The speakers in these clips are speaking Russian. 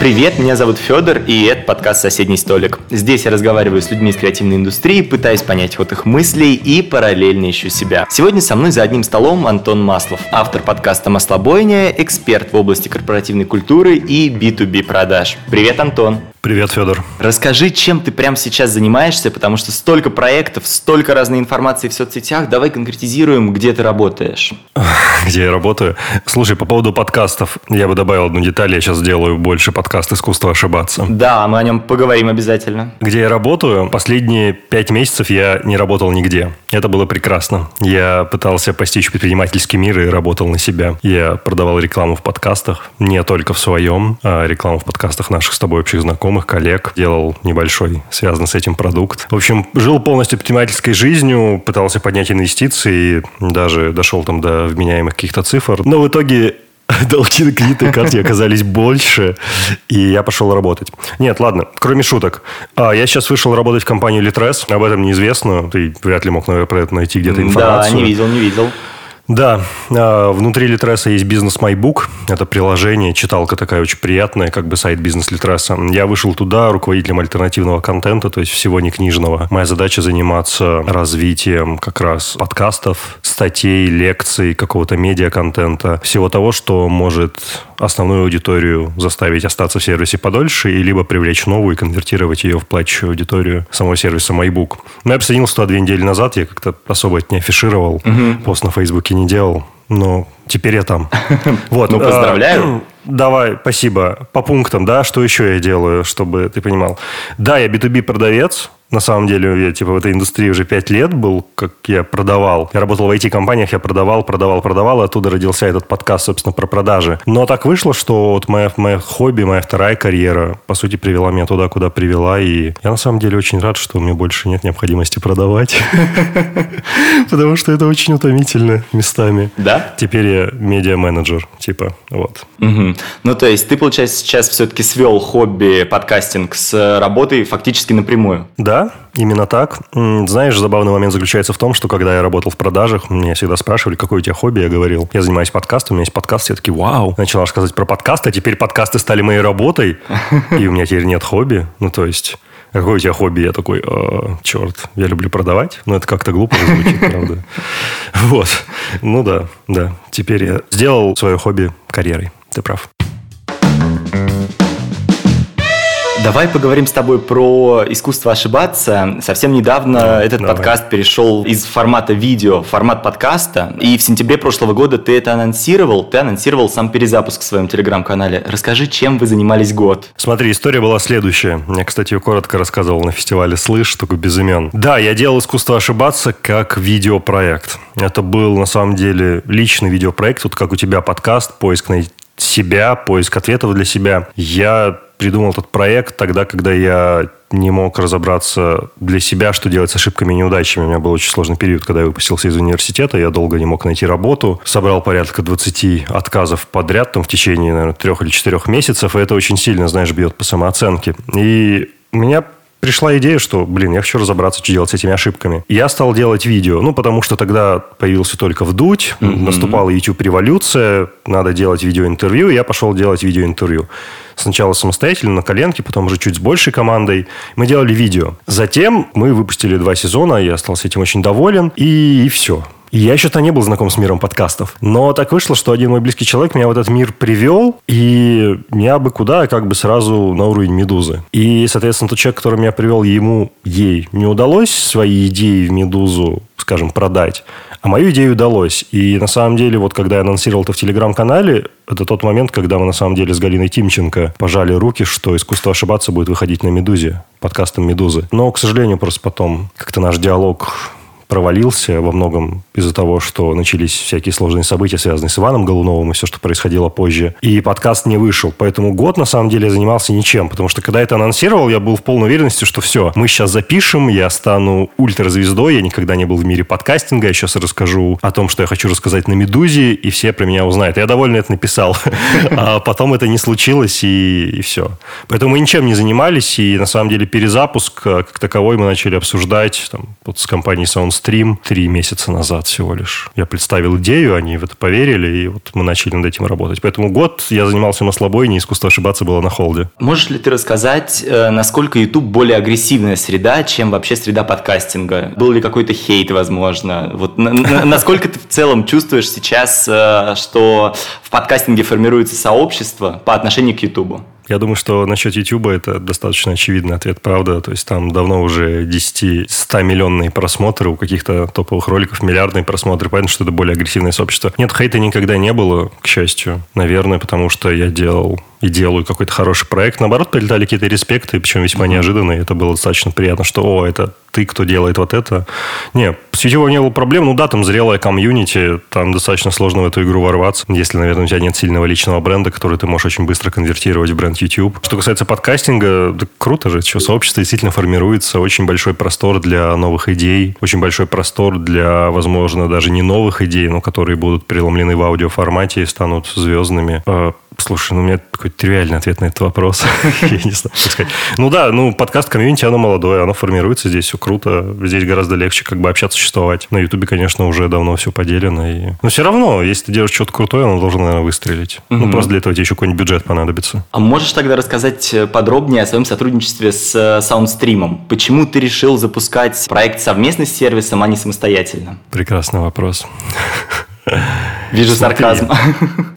Привет, меня зовут Федор, и это подкаст «Соседний столик». Здесь я разговариваю с людьми из креативной индустрии, пытаюсь понять ход их мыслей и параллельно ищу себя. Сегодня со мной за одним столом Антон Маслов, автор подкаста «Маслобойня», эксперт в области корпоративной культуры и B2B продаж. Привет, Антон! Привет, Федор. Расскажи, чем ты прямо сейчас занимаешься, потому что столько проектов, столько разной информации в соцсетях. Давай конкретизируем, где ты работаешь. Где я работаю? Слушай, по поводу подкастов, я бы добавил одну деталь. Я сейчас делаю больше подкаст «Искусство ошибаться». Да, мы о нем поговорим обязательно. Где я работаю? Последние пять месяцев я не работал нигде. Это было прекрасно. Я пытался постичь предпринимательский мир и работал на себя. Я продавал рекламу в подкастах, не только в своем, а рекламу в подкастах наших с тобой общих знакомых знакомых, коллег, делал небольшой, связанный с этим продукт. В общем, жил полностью предпринимательской жизнью, пытался поднять инвестиции, даже дошел там до вменяемых каких-то цифр. Но в итоге долги на кредитной карте оказались больше, и я пошел работать. Нет, ладно, кроме шуток. А, я сейчас вышел работать в компанию Litres, об этом неизвестно, ты вряд ли мог наверное, про это найти где-то информацию. Да, не видел, не видел. Да, а, внутри Литреса есть бизнес MyBook. Это приложение, читалка такая очень приятная, как бы сайт бизнес Литреса. Я вышел туда руководителем альтернативного контента, то есть всего не книжного. Моя задача заниматься развитием как раз подкастов, статей, лекций, какого-то медиа-контента, всего того, что может основную аудиторию заставить остаться в сервисе подольше, и либо привлечь новую и конвертировать ее в плачущую аудиторию самого сервиса MyBook. Но я присоединился туда две недели назад, я как-то особо это не афишировал, угу. пост на Фейсбуке не делал, но теперь я там. Вот. Ну, поздравляю. Давай, спасибо. По пунктам, да, что еще я делаю, чтобы ты понимал. Да, я B2B продавец, на самом деле, я типа в этой индустрии уже пять лет был, как я продавал. Я работал в IT-компаниях, я продавал, продавал, продавал, и оттуда родился этот подкаст, собственно, про продажи. Но так вышло, что вот моя, моя хобби, моя вторая карьера, по сути, привела меня туда, куда привела, и я на самом деле очень рад, что мне больше нет необходимости продавать. Потому что это очень утомительно местами. Да? Теперь я медиа-менеджер, типа, вот. Ну, то есть ты, получается, сейчас все-таки свел хобби подкастинг с работой фактически напрямую? Да, именно так. Знаешь, забавный момент заключается в том, что когда я работал в продажах, меня всегда спрашивали, какое у тебя хобби, я говорил, я занимаюсь подкастом, у меня есть подкаст, все такие, вау. Начал рассказывать про подкасты, а теперь подкасты стали моей работой, и у меня теперь нет хобби. Ну, то есть... Какое у тебя хобби? Я такой, э, черт, я люблю продавать. Но это как-то глупо звучит, правда. Вот. Ну да, да. Теперь я сделал свое хобби карьерой. Ты прав. Давай поговорим с тобой про искусство ошибаться. Совсем недавно да, этот давай. подкаст перешел из формата видео в формат подкаста. И в сентябре прошлого года ты это анонсировал. Ты анонсировал сам перезапуск в своем телеграм-канале. Расскажи, чем вы занимались год? Смотри, история была следующая. Я, кстати, ее коротко рассказывал на фестивале «Слышь», только без имен. Да, я делал искусство ошибаться как видеопроект. Это был, на самом деле, личный видеопроект. Вот как у тебя подкаст, поиск на себя, поиск ответов для себя. Я придумал этот проект тогда, когда я не мог разобраться для себя, что делать с ошибками и неудачами. У меня был очень сложный период, когда я выпустился из университета, я долго не мог найти работу, собрал порядка 20 отказов подряд там, в течение, наверное, трех или четырех месяцев, и это очень сильно, знаешь, бьет по самооценке. И меня пришла идея, что, блин, я хочу разобраться, что делать с этими ошибками. Я стал делать видео, ну, потому что тогда появился только вдуть, mm-hmm. наступала YouTube-революция, надо делать видеоинтервью, я пошел делать видеоинтервью. Сначала самостоятельно, на коленке, потом уже чуть с большей командой. Мы делали видео. Затем мы выпустили два сезона, я остался этим очень доволен, и, и все. Я еще-то не был знаком с миром подкастов. Но так вышло, что один мой близкий человек меня в этот мир привел, и я бы куда, как бы сразу на уровень «Медузы». И, соответственно, тот человек, который меня привел, ему, ей не удалось свои идеи в «Медузу», скажем, продать. А мою идею удалось. И на самом деле, вот когда я анонсировал это в Телеграм-канале, это тот момент, когда мы на самом деле с Галиной Тимченко пожали руки, что «Искусство ошибаться» будет выходить на «Медузе», подкастом «Медузы». Но, к сожалению, просто потом как-то наш диалог провалился во многом из-за того, что начались всякие сложные события, связанные с Иваном Голуновым и все, что происходило позже. И подкаст не вышел. Поэтому год, на самом деле, я занимался ничем. Потому что, когда это анонсировал, я был в полной уверенности, что все, мы сейчас запишем, я стану ультразвездой, я никогда не был в мире подкастинга, я сейчас расскажу о том, что я хочу рассказать на «Медузе», и все про меня узнают. Я довольно это написал. А потом это не случилось, и, и все. Поэтому мы ничем не занимались, и на самом деле перезапуск как таковой мы начали обсуждать там, вот с компанией Sound SoundStream три месяца назад всего лишь. Я представил идею, они в это поверили, и вот мы начали над этим работать. Поэтому год я занимался маслобой, не искусство ошибаться было на холде. Можешь ли ты рассказать, э, насколько YouTube более агрессивная среда, чем вообще среда подкастинга? Был ли какой-то хейт, возможно? Вот насколько ты в целом чувствуешь сейчас, э, что в подкастинге формируется сообщество по отношению к YouTube? Я думаю, что насчет YouTube это достаточно очевидный ответ, правда. То есть там давно уже 10-100 миллионные просмотры, у каких-то топовых роликов миллиардные просмотры, понятно, что это более агрессивное сообщество. Нет, хейта никогда не было, к счастью. Наверное, потому что я делал и делаю какой-то хороший проект. Наоборот, прилетали какие-то респекты, причем весьма неожиданные. Это было достаточно приятно, что, о, это ты, кто делает вот это. Не, с YouTube не было проблем. Ну да, там зрелая комьюнити, там достаточно сложно в эту игру ворваться, если, наверное, у тебя нет сильного личного бренда, который ты можешь очень быстро конвертировать в бренд YouTube. Что касается подкастинга, да круто же, что сообщество действительно формируется, очень большой простор для новых идей, очень большой простор для, возможно, даже не новых идей, но которые будут преломлены в аудиоформате и станут звездными. Слушай, ну у меня такой тривиальный ответ на этот вопрос. Я не знаю, что сказать. Ну да, ну подкаст комьюнити, оно молодое, оно формируется здесь, все круто. Здесь гораздо легче как бы общаться, существовать. На Ютубе, конечно, уже давно все поделено. И... Но все равно, если ты делаешь что-то крутое, оно должно, наверное, выстрелить. Ну просто для этого тебе еще какой-нибудь бюджет понадобится. А можешь тогда рассказать э, подробнее о своем сотрудничестве с э, Саундстримом? Почему ты решил запускать проект совместно с сервисом, а не самостоятельно? Прекрасный вопрос. Вижу сарказм.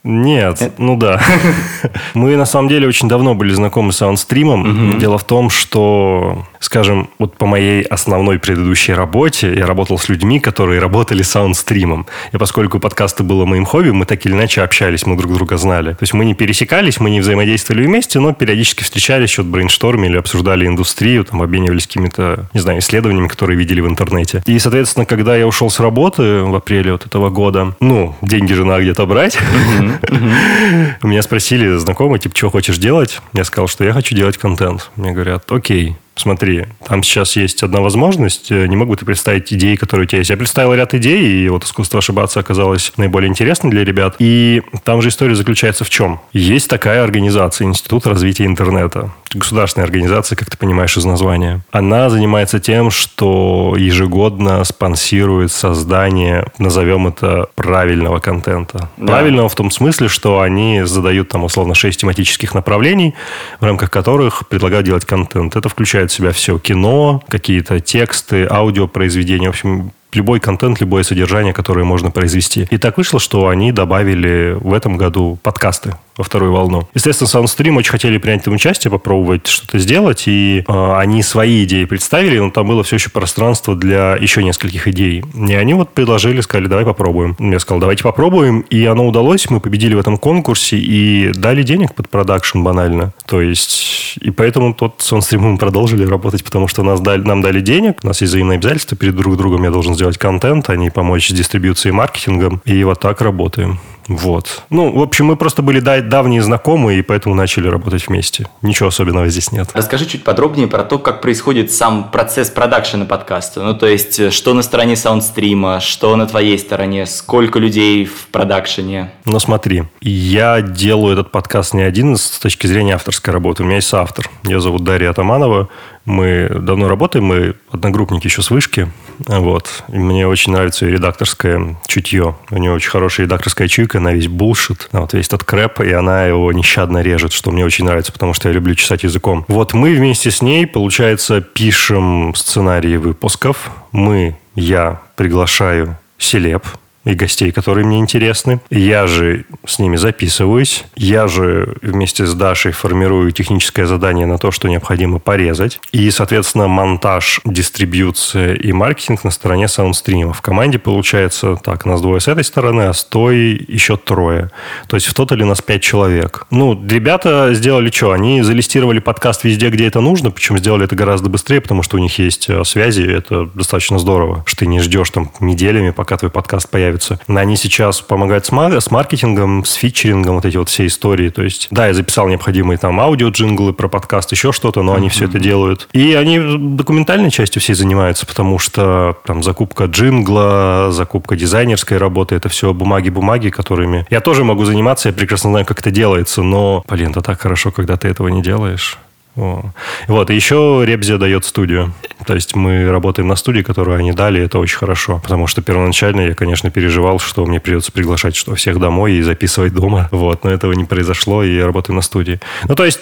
Нет, ну да. Мы на самом деле очень давно были знакомы с саундстримом. Дело в том, что, скажем, вот по моей основной предыдущей работе я работал с людьми, которые работали с саундстримом. И поскольку подкасты было моим хобби, мы так или иначе общались, мы друг друга знали. То есть мы не пересекались, мы не взаимодействовали вместе, но периодически встречались, что-то брейнштормили, обсуждали индустрию, там обменивались какими-то, не знаю, исследованиями, которые видели в интернете. И, соответственно, когда я ушел с работы в апреле вот этого года, ну, деньги же надо где-то брать. Меня спросили знакомые, типа, что хочешь делать? Я сказал, что я хочу делать контент. Мне говорят, окей, смотри, там сейчас есть одна возможность, э, не могу ты представить идеи, которые у тебя есть. Я представил ряд идей, и вот искусство ошибаться оказалось наиболее интересным для ребят. И там же история заключается в чем? Есть такая организация, Институт развития интернета. Государственная организация, как ты понимаешь из названия. Она занимается тем, что ежегодно спонсирует создание, назовем это, правильного контента. Да. Правильного в том смысле, что они задают там условно 6 тематических направлений, в рамках которых предлагают делать контент. Это включает включает в себя все. Кино, какие-то тексты, аудиопроизведения. В общем, любой контент, любое содержание, которое можно произвести. И так вышло, что они добавили в этом году подкасты во вторую волну. Естественно, Soundstream очень хотели принять там участие, попробовать что-то сделать, и э, они свои идеи представили, но там было все еще пространство для еще нескольких идей. И они вот предложили, сказали, давай попробуем. Я сказал, давайте попробуем, и оно удалось, мы победили в этом конкурсе и дали денег под продакшн банально. То есть, и поэтому тот Soundstream мы продолжили работать, потому что нас дали, нам дали денег, у нас есть взаимные обязательства перед друг другом, я должен сделать контент, они помочь с дистрибьюцией и маркетингом, и вот так работаем. Вот. Ну, в общем, мы просто были давние знакомые, и поэтому начали работать вместе. Ничего особенного здесь нет. Расскажи чуть подробнее про то, как происходит сам процесс продакшена подкаста. Ну, то есть, э, что на стороне саундстрима, что на твоей стороне, сколько людей в продакшене? Ну, смотри, я делаю этот подкаст не один с точки зрения авторской работы. У меня есть автор. Ее зовут Дарья Атаманова. Мы давно работаем, мы одногруппники еще с вышки. Вот. И мне очень нравится ее редакторское чутье. У нее очень хорошая редакторская чуйка на весь булшит, вот весь этот крэп, и она его нещадно режет, что мне очень нравится, потому что я люблю чесать языком. Вот мы вместе с ней, получается, пишем сценарии выпусков. Мы, я приглашаю селеб, и гостей, которые мне интересны. Я же с ними записываюсь. Я же вместе с Дашей формирую техническое задание на то, что необходимо порезать. И, соответственно, монтаж, дистрибьюция и маркетинг на стороне саундстрима. В команде получается так, нас двое с этой стороны, а с той еще трое. То есть в тотале нас пять человек. Ну, ребята сделали что? Они залистировали подкаст везде, где это нужно, причем сделали это гораздо быстрее, потому что у них есть э, связи, это достаточно здорово, что ты не ждешь там неделями, пока твой подкаст появится появится. Они сейчас помогают с, мар- с маркетингом, с фичерингом, вот эти вот все истории. То есть, да, я записал необходимые там аудио-джинглы про подкаст, еще что-то, но они все это делают. И они документальной частью все занимаются, потому что там закупка джингла, закупка дизайнерской работы, это все бумаги-бумаги, которыми я тоже могу заниматься, я прекрасно знаю, как это делается, но, блин, это так хорошо, когда ты этого не делаешь. Вот, и еще Ребзия дает студию. То есть мы работаем на студии, которую они дали, это очень хорошо. Потому что первоначально я, конечно, переживал, что мне придется приглашать что всех домой и записывать дома. Вот, но этого не произошло, и я работаю на студии. Ну, то есть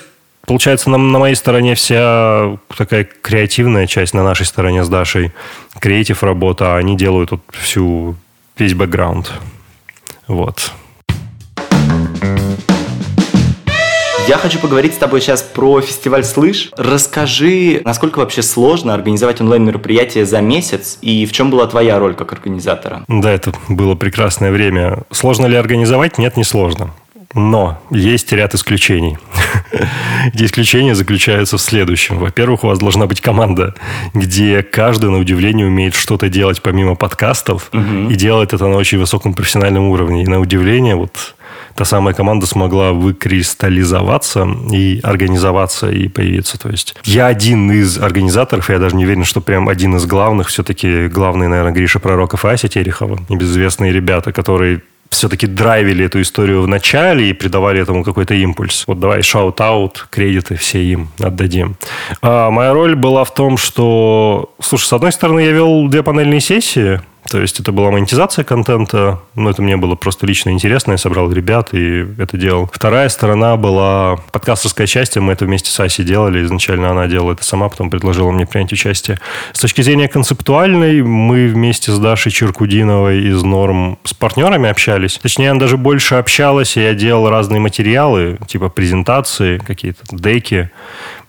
Получается, на, на моей стороне вся такая креативная часть, на нашей стороне с Дашей, креатив работа, а они делают вот всю, весь бэкграунд. Вот. Я хочу поговорить с тобой сейчас про фестиваль «Слышь». Расскажи, насколько вообще сложно организовать онлайн-мероприятие за месяц, и в чем была твоя роль как организатора? Да, это было прекрасное время. Сложно ли организовать? Нет, не сложно. Но есть ряд исключений. Эти исключения заключаются в следующем. Во-первых, у вас должна быть команда, где каждый, на удивление, умеет что-то делать помимо подкастов, угу. и делает это на очень высоком профессиональном уровне. И на удивление, вот та самая команда смогла выкристаллизоваться и организоваться и появиться. То есть я один из организаторов, я даже не уверен, что прям один из главных. Все-таки главный, наверное, Гриша Пророков и Ася Терехова. Небезызвестные ребята, которые все-таки драйвили эту историю в начале и придавали этому какой-то импульс. Вот давай shout-out, кредиты все им отдадим. А моя роль была в том, что, слушай, с одной стороны, я вел две панельные сессии, то есть это была монетизация контента, но это мне было просто лично интересно, я собрал ребят и это делал. Вторая сторона была подкастерская часть, мы это вместе с Асей делали, изначально она делала это сама, потом предложила мне принять участие. С точки зрения концептуальной, мы вместе с Дашей Черкудиновой из Норм с партнерами общались. Точнее, она даже больше общалась, и я делал разные материалы, типа презентации, какие-то деки,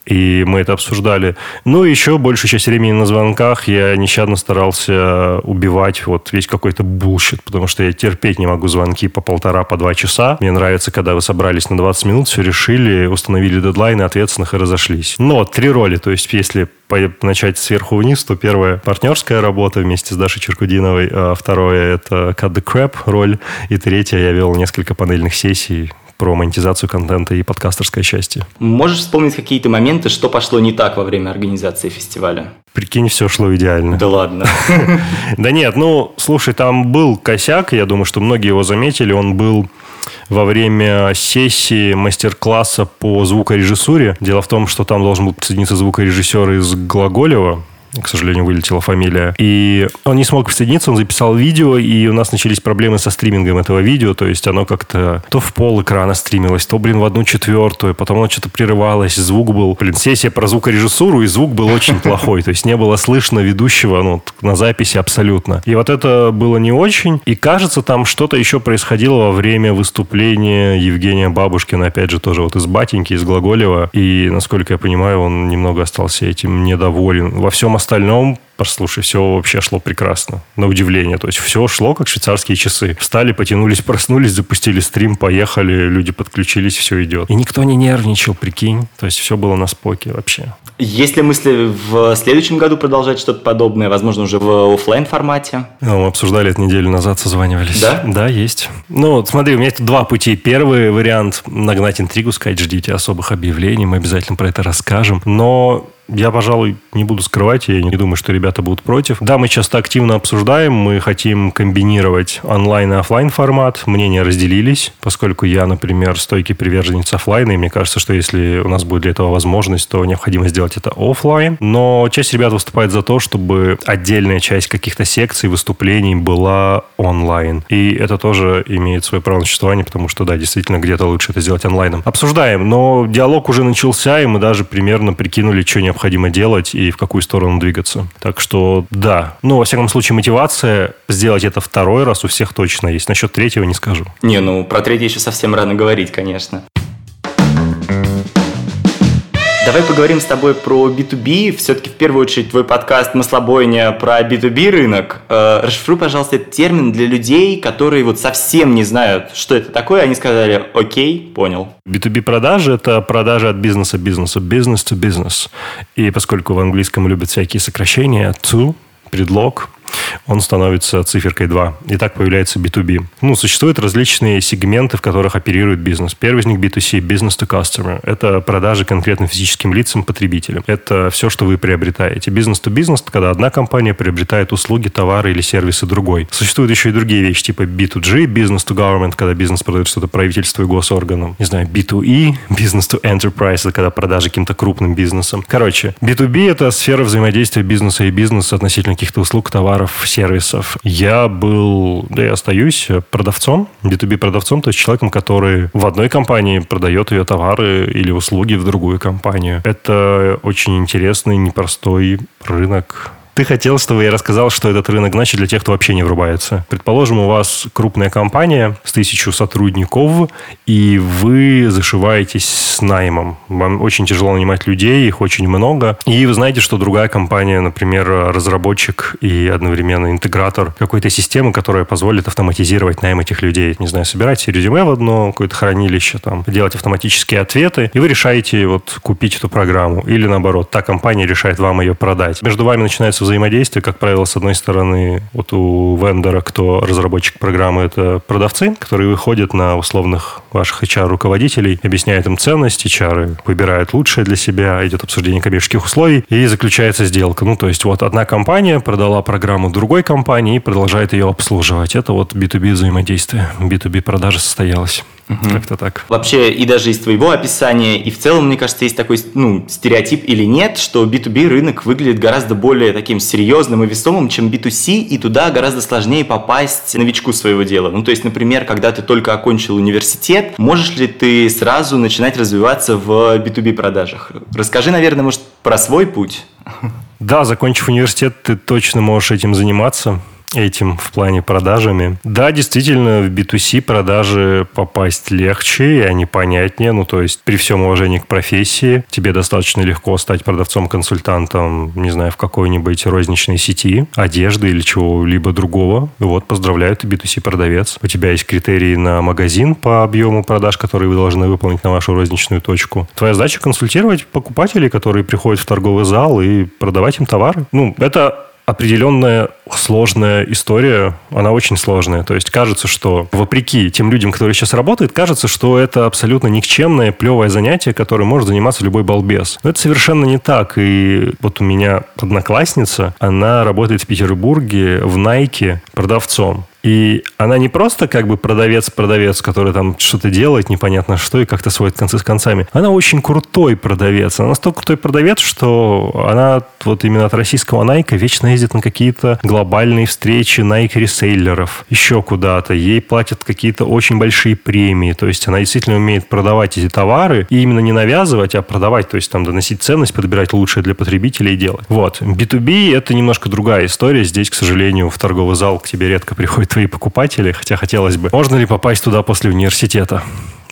и мы это обсуждали. Ну, еще большую часть времени на звонках я нещадно старался убивать вот весь какой-то bullshit, потому что я терпеть не могу звонки по полтора, по два часа. Мне нравится, когда вы собрались на 20 минут, все решили, установили дедлайны ответственных и разошлись. Но три роли, то есть если начать сверху вниз, то первая партнерская работа вместе с Дашей Черкудиновой, а второе это Cut the Crap роль, и третья я вел несколько панельных сессий, про монетизацию контента и подкастерское счастье. Можешь вспомнить какие-то моменты, что пошло не так во время организации фестиваля? Прикинь, все шло идеально. Да ладно. Да нет, ну, слушай, там был косяк, я думаю, что многие его заметили, он был во время сессии мастер-класса по звукорежиссуре. Дело в том, что там должен был присоединиться звукорежиссер из Глаголева, к сожалению, вылетела фамилия. И он не смог присоединиться, он записал видео, и у нас начались проблемы со стримингом этого видео, то есть оно как-то то в пол экрана стримилось, то, блин, в одну четвертую, потом оно что-то прерывалось, звук был, блин, сессия про звукорежиссуру, и звук был очень плохой, то есть не было слышно ведущего ну, на записи абсолютно. И вот это было не очень, и кажется, там что-то еще происходило во время выступления Евгения Бабушкина, опять же, тоже вот из Батеньки, из Глаголева, и, насколько я понимаю, он немного остался этим недоволен. Во всем остальном Послушай, все вообще шло прекрасно, на удивление. То есть все шло, как швейцарские часы. Встали, потянулись, проснулись, запустили стрим, поехали, люди подключились, все идет. И никто не нервничал, прикинь. То есть все было на споке вообще. Есть ли мысли в следующем году продолжать что-то подобное, возможно, уже в офлайн формате? Ну, мы обсуждали это неделю назад, созванивались. Да? Да, есть. Ну, вот смотри, у меня есть два пути. Первый вариант – нагнать интригу, сказать, ждите особых объявлений, мы обязательно про это расскажем. Но я, пожалуй, не буду скрывать, я не думаю, что ребята будут против. Да, мы часто активно обсуждаем, мы хотим комбинировать онлайн и офлайн формат. Мнения разделились, поскольку я, например, стойкий приверженец офлайна, и мне кажется, что если у нас будет для этого возможность, то необходимо сделать это офлайн. Но часть ребят выступает за то, чтобы отдельная часть каких-то секций, выступлений была онлайн. И это тоже имеет свое право на существование, потому что, да, действительно, где-то лучше это сделать онлайном. Обсуждаем, но диалог уже начался, и мы даже примерно прикинули, что необходимо делать и в какую сторону двигаться. Так что да. Ну, во всяком случае, мотивация сделать это второй раз у всех точно есть. Насчет третьего не скажу. Не, ну про третий еще совсем рано говорить, конечно. Давай поговорим с тобой про B2B. Все-таки в первую очередь твой подкаст «Маслобойня» про B2B рынок. Э, расшифруй, пожалуйста, этот термин для людей, которые вот совсем не знают, что это такое. Они сказали «Окей, понял». B2B продажи – это продажи от бизнеса к бизнесу, business to business. И поскольку в английском любят всякие сокращения, to, предлог – он становится циферкой 2. И так появляется B2B. Ну, существуют различные сегменты, в которых оперирует бизнес. Первый из них B2C, business to customer. Это продажи конкретным физическим лицам, потребителям. Это все, что вы приобретаете. Бизнес to business, когда одна компания приобретает услуги, товары или сервисы другой. Существуют еще и другие вещи, типа B2G, business to government, когда бизнес продает что-то правительству и госорганам. Не знаю, B2E, business to enterprise, это когда продажи каким-то крупным бизнесом. Короче, B2B – это сфера взаимодействия бизнеса и бизнеса относительно каких-то услуг, товаров, сервисов. Я был, да и остаюсь продавцом, B2B продавцом, то есть человеком, который в одной компании продает ее товары или услуги в другую компанию. Это очень интересный, непростой рынок ты хотел, чтобы я рассказал, что этот рынок значит для тех, кто вообще не врубается. Предположим, у вас крупная компания с тысячу сотрудников, и вы зашиваетесь с наймом. Вам очень тяжело нанимать людей, их очень много. И вы знаете, что другая компания, например, разработчик и одновременно интегратор какой-то системы, которая позволит автоматизировать найм этих людей. Не знаю, собирать резюме в одно какое-то хранилище, там, делать автоматические ответы, и вы решаете вот купить эту программу. Или наоборот, та компания решает вам ее продать. Между вами начинается взаимодействие, как правило, с одной стороны, вот у вендора, кто разработчик программы, это продавцы, которые выходят на условных ваших HR-руководителей, объясняют им ценности, HR выбирают лучшее для себя, идет обсуждение коммерческих условий, и заключается сделка. Ну, то есть вот одна компания продала программу другой компании и продолжает ее обслуживать. Это вот B2B взаимодействие, B2B продажа состоялась. Угу. Как-то так. Вообще, и даже из твоего описания, и в целом, мне кажется, есть такой ну, стереотип или нет, что B2B рынок выглядит гораздо более таким серьезным и весомым, чем B2C, и туда гораздо сложнее попасть новичку своего дела. Ну, то есть, например, когда ты только окончил университет, можешь ли ты сразу начинать развиваться в B2B продажах? Расскажи, наверное, может, про свой путь. Да, закончив университет, ты точно можешь этим заниматься этим в плане продажами. Да, действительно, в B2C продажи попасть легче, и они понятнее. Ну, то есть, при всем уважении к профессии, тебе достаточно легко стать продавцом-консультантом, не знаю, в какой-нибудь розничной сети, одежды или чего-либо другого. Вот, поздравляю, ты B2C продавец. У тебя есть критерии на магазин по объему продаж, которые вы должны выполнить на вашу розничную точку. Твоя задача консультировать покупателей, которые приходят в торговый зал и продавать им товары. Ну, это определенная сложная история, она очень сложная. То есть кажется, что вопреки тем людям, которые сейчас работают, кажется, что это абсолютно никчемное, плевое занятие, которым может заниматься любой балбес. Но это совершенно не так. И вот у меня одноклассница, она работает в Петербурге в Nike продавцом. И она не просто как бы продавец-продавец, который там что-то делает, непонятно что, и как-то сводит концы с концами. Она очень крутой продавец. Она настолько крутой продавец, что она вот именно от российского Nike вечно ездит на какие-то глобальные встречи Nike ресейлеров, еще куда-то. Ей платят какие-то очень большие премии. То есть она действительно умеет продавать эти товары и именно не навязывать, а продавать. То есть там доносить ценность, подбирать лучшее для потребителей и делать. Вот. B2B это немножко другая история. Здесь, к сожалению, в торговый зал к тебе редко приходит твои покупатели, хотя хотелось бы. Можно ли попасть туда после университета?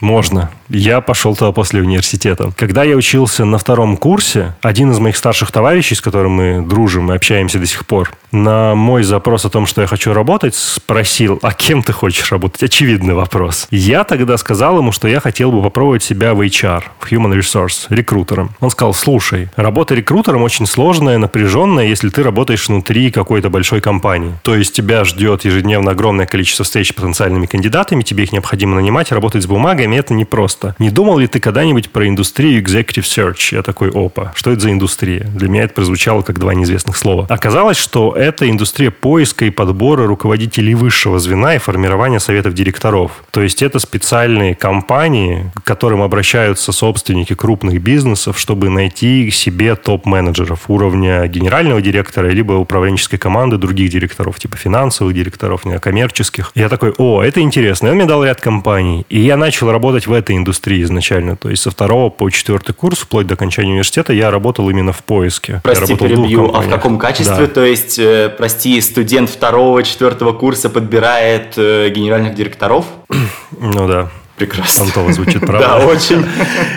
Можно. Я пошел туда после университета. Когда я учился на втором курсе, один из моих старших товарищей, с которым мы дружим и общаемся до сих пор, на мой запрос о том, что я хочу работать, спросил, а кем ты хочешь работать? Очевидный вопрос. Я тогда сказал ему, что я хотел бы попробовать себя в HR, в Human Resource, рекрутером. Он сказал, слушай, работа рекрутером очень сложная, напряженная, если ты работаешь внутри какой-то большой компании. То есть тебя ждет ежедневно огромное количество встреч с потенциальными кандидатами, тебе их необходимо нанимать, работать с бумагами, это непросто. Не думал ли ты когда-нибудь про индустрию Executive Search? Я такой, опа, что это за индустрия? Для меня это прозвучало как два неизвестных слова. Оказалось, что это индустрия поиска и подбора руководителей высшего звена и формирования советов директоров. То есть это специальные компании, к которым обращаются собственники крупных бизнесов, чтобы найти себе топ-менеджеров уровня генерального директора, либо управленческой команды других директоров, типа финансовых директоров, коммерческих. Я такой, о, это интересно. И он мне дал ряд компаний. И я начал работать работать в этой индустрии изначально. То есть со второго по четвертый курс, вплоть до окончания университета, я работал именно в поиске. Прости, перебью. А в каком качестве? Да. То есть, э, прости, студент второго, четвертого курса подбирает э, генеральных директоров? Ну да. Прекрасно. Антола звучит, правда? Да, очень.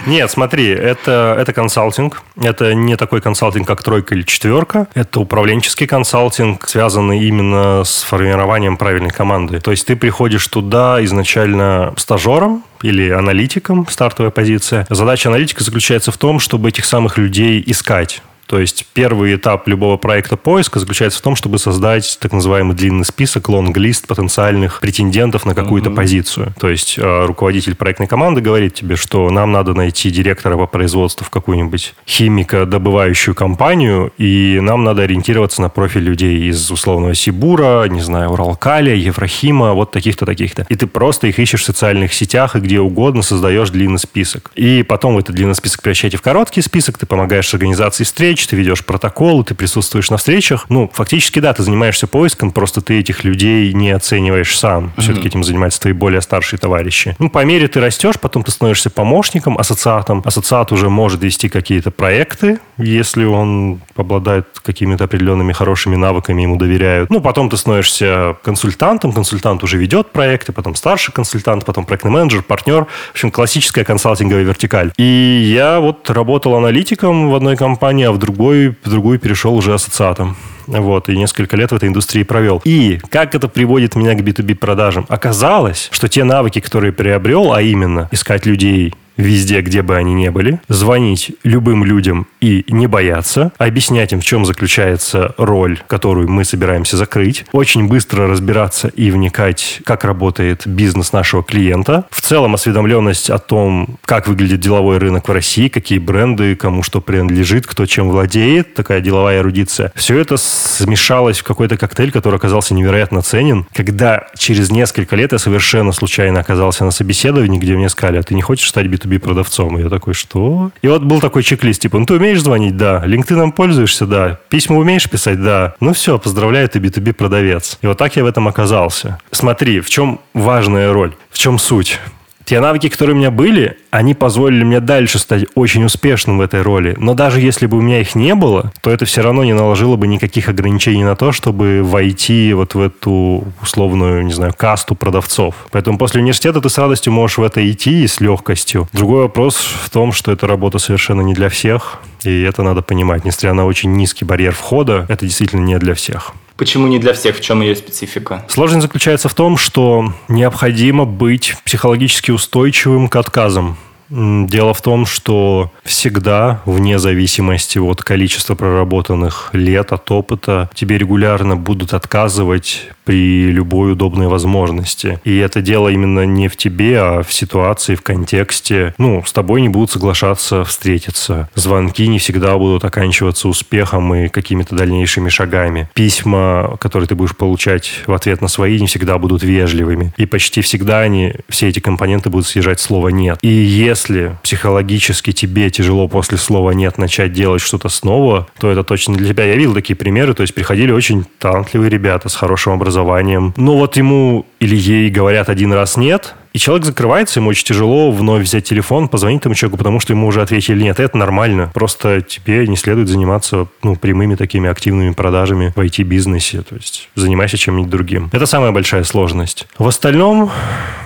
Нет, смотри, это, это консалтинг. Это не такой консалтинг, как тройка или четверка. Это управленческий консалтинг, связанный именно с формированием правильной команды. То есть ты приходишь туда изначально стажером, или аналитиком, стартовая позиция. Задача аналитика заключается в том, чтобы этих самых людей искать То есть первый этап любого проекта поиска заключается в том, чтобы создать так называемый длинный список, лонг-лист потенциальных претендентов на какую-то mm-hmm. позицию. То есть э, руководитель проектной команды говорит тебе, что нам надо найти директора по производству в какую-нибудь химико-добывающую компанию, и нам надо ориентироваться на профиль людей из условного Сибура, не знаю, Уралкаля, Еврахима, вот таких-то, таких-то. И ты просто их ищешь в социальных сетях и где угодно создаешь длинный список. И потом в этот длинный список превращаете в короткий список, ты помогаешь с организацией встреч, ты ведешь протоколы, ты присутствуешь на встречах. Ну, фактически, да, ты занимаешься поиском, просто ты этих людей не оцениваешь сам. Mm-hmm. Все-таки этим занимаются твои более старшие товарищи. Ну, по мере ты растешь, потом ты становишься помощником, ассоциатом. Ассоциат уже может вести какие-то проекты, если он обладает какими-то определенными хорошими навыками, ему доверяют. Ну, потом ты становишься консультантом, консультант уже ведет проекты, потом старший консультант, потом проектный менеджер, партнер. В общем, классическая консалтинговая вертикаль. И я вот работал аналитиком в одной компании, а в другой, в другую перешел уже ассоциатом. Вот, и несколько лет в этой индустрии провел. И как это приводит меня к B2B продажам? Оказалось, что те навыки, которые приобрел, а именно искать людей, везде, где бы они ни были, звонить любым людям и не бояться, объяснять им, в чем заключается роль, которую мы собираемся закрыть, очень быстро разбираться и вникать, как работает бизнес нашего клиента, в целом осведомленность о том, как выглядит деловой рынок в России, какие бренды, кому что принадлежит, кто чем владеет, такая деловая эрудиция. Все это смешалось в какой-то коктейль, который оказался невероятно ценен, когда через несколько лет я совершенно случайно оказался на собеседовании, где мне сказали, а ты не хочешь стать B2B продавцом. И я такой, что? И вот был такой чек-лист, типа, ну ты умеешь звонить? Да. LinkedIn пользуешься? Да. Письма умеешь писать? Да. Ну все, поздравляю, ты B2B продавец. И вот так я в этом оказался. Смотри, в чем важная роль, в чем суть. Те навыки, которые у меня были, они позволили мне дальше стать очень успешным в этой роли. Но даже если бы у меня их не было, то это все равно не наложило бы никаких ограничений на то, чтобы войти вот в эту условную, не знаю, касту продавцов. Поэтому после университета ты с радостью можешь в это идти и с легкостью. Другой вопрос в том, что эта работа совершенно не для всех. И это надо понимать. Несмотря на очень низкий барьер входа, это действительно не для всех. Почему не для всех? В чем ее специфика? Сложность заключается в том, что необходимо быть психологически устойчивым к отказам. Дело в том, что всегда, вне зависимости от количества проработанных лет, от опыта, тебе регулярно будут отказывать при любой удобной возможности. И это дело именно не в тебе, а в ситуации, в контексте. Ну, с тобой не будут соглашаться встретиться. Звонки не всегда будут оканчиваться успехом и какими-то дальнейшими шагами. Письма, которые ты будешь получать в ответ на свои, не всегда будут вежливыми. И почти всегда они, все эти компоненты будут съезжать слово «нет». И если психологически тебе тяжело после слова «нет» начать делать что-то снова, то это точно для тебя. Я видел такие примеры, то есть приходили очень талантливые ребята с хорошим образованием, образованием. Но вот ему или ей говорят один раз нет, и человек закрывается, ему очень тяжело вновь взять телефон, позвонить тому человеку, потому что ему уже ответили нет. Это нормально. Просто тебе не следует заниматься ну, прямыми такими активными продажами в IT-бизнесе. То есть занимайся чем-нибудь другим. Это самая большая сложность. В остальном,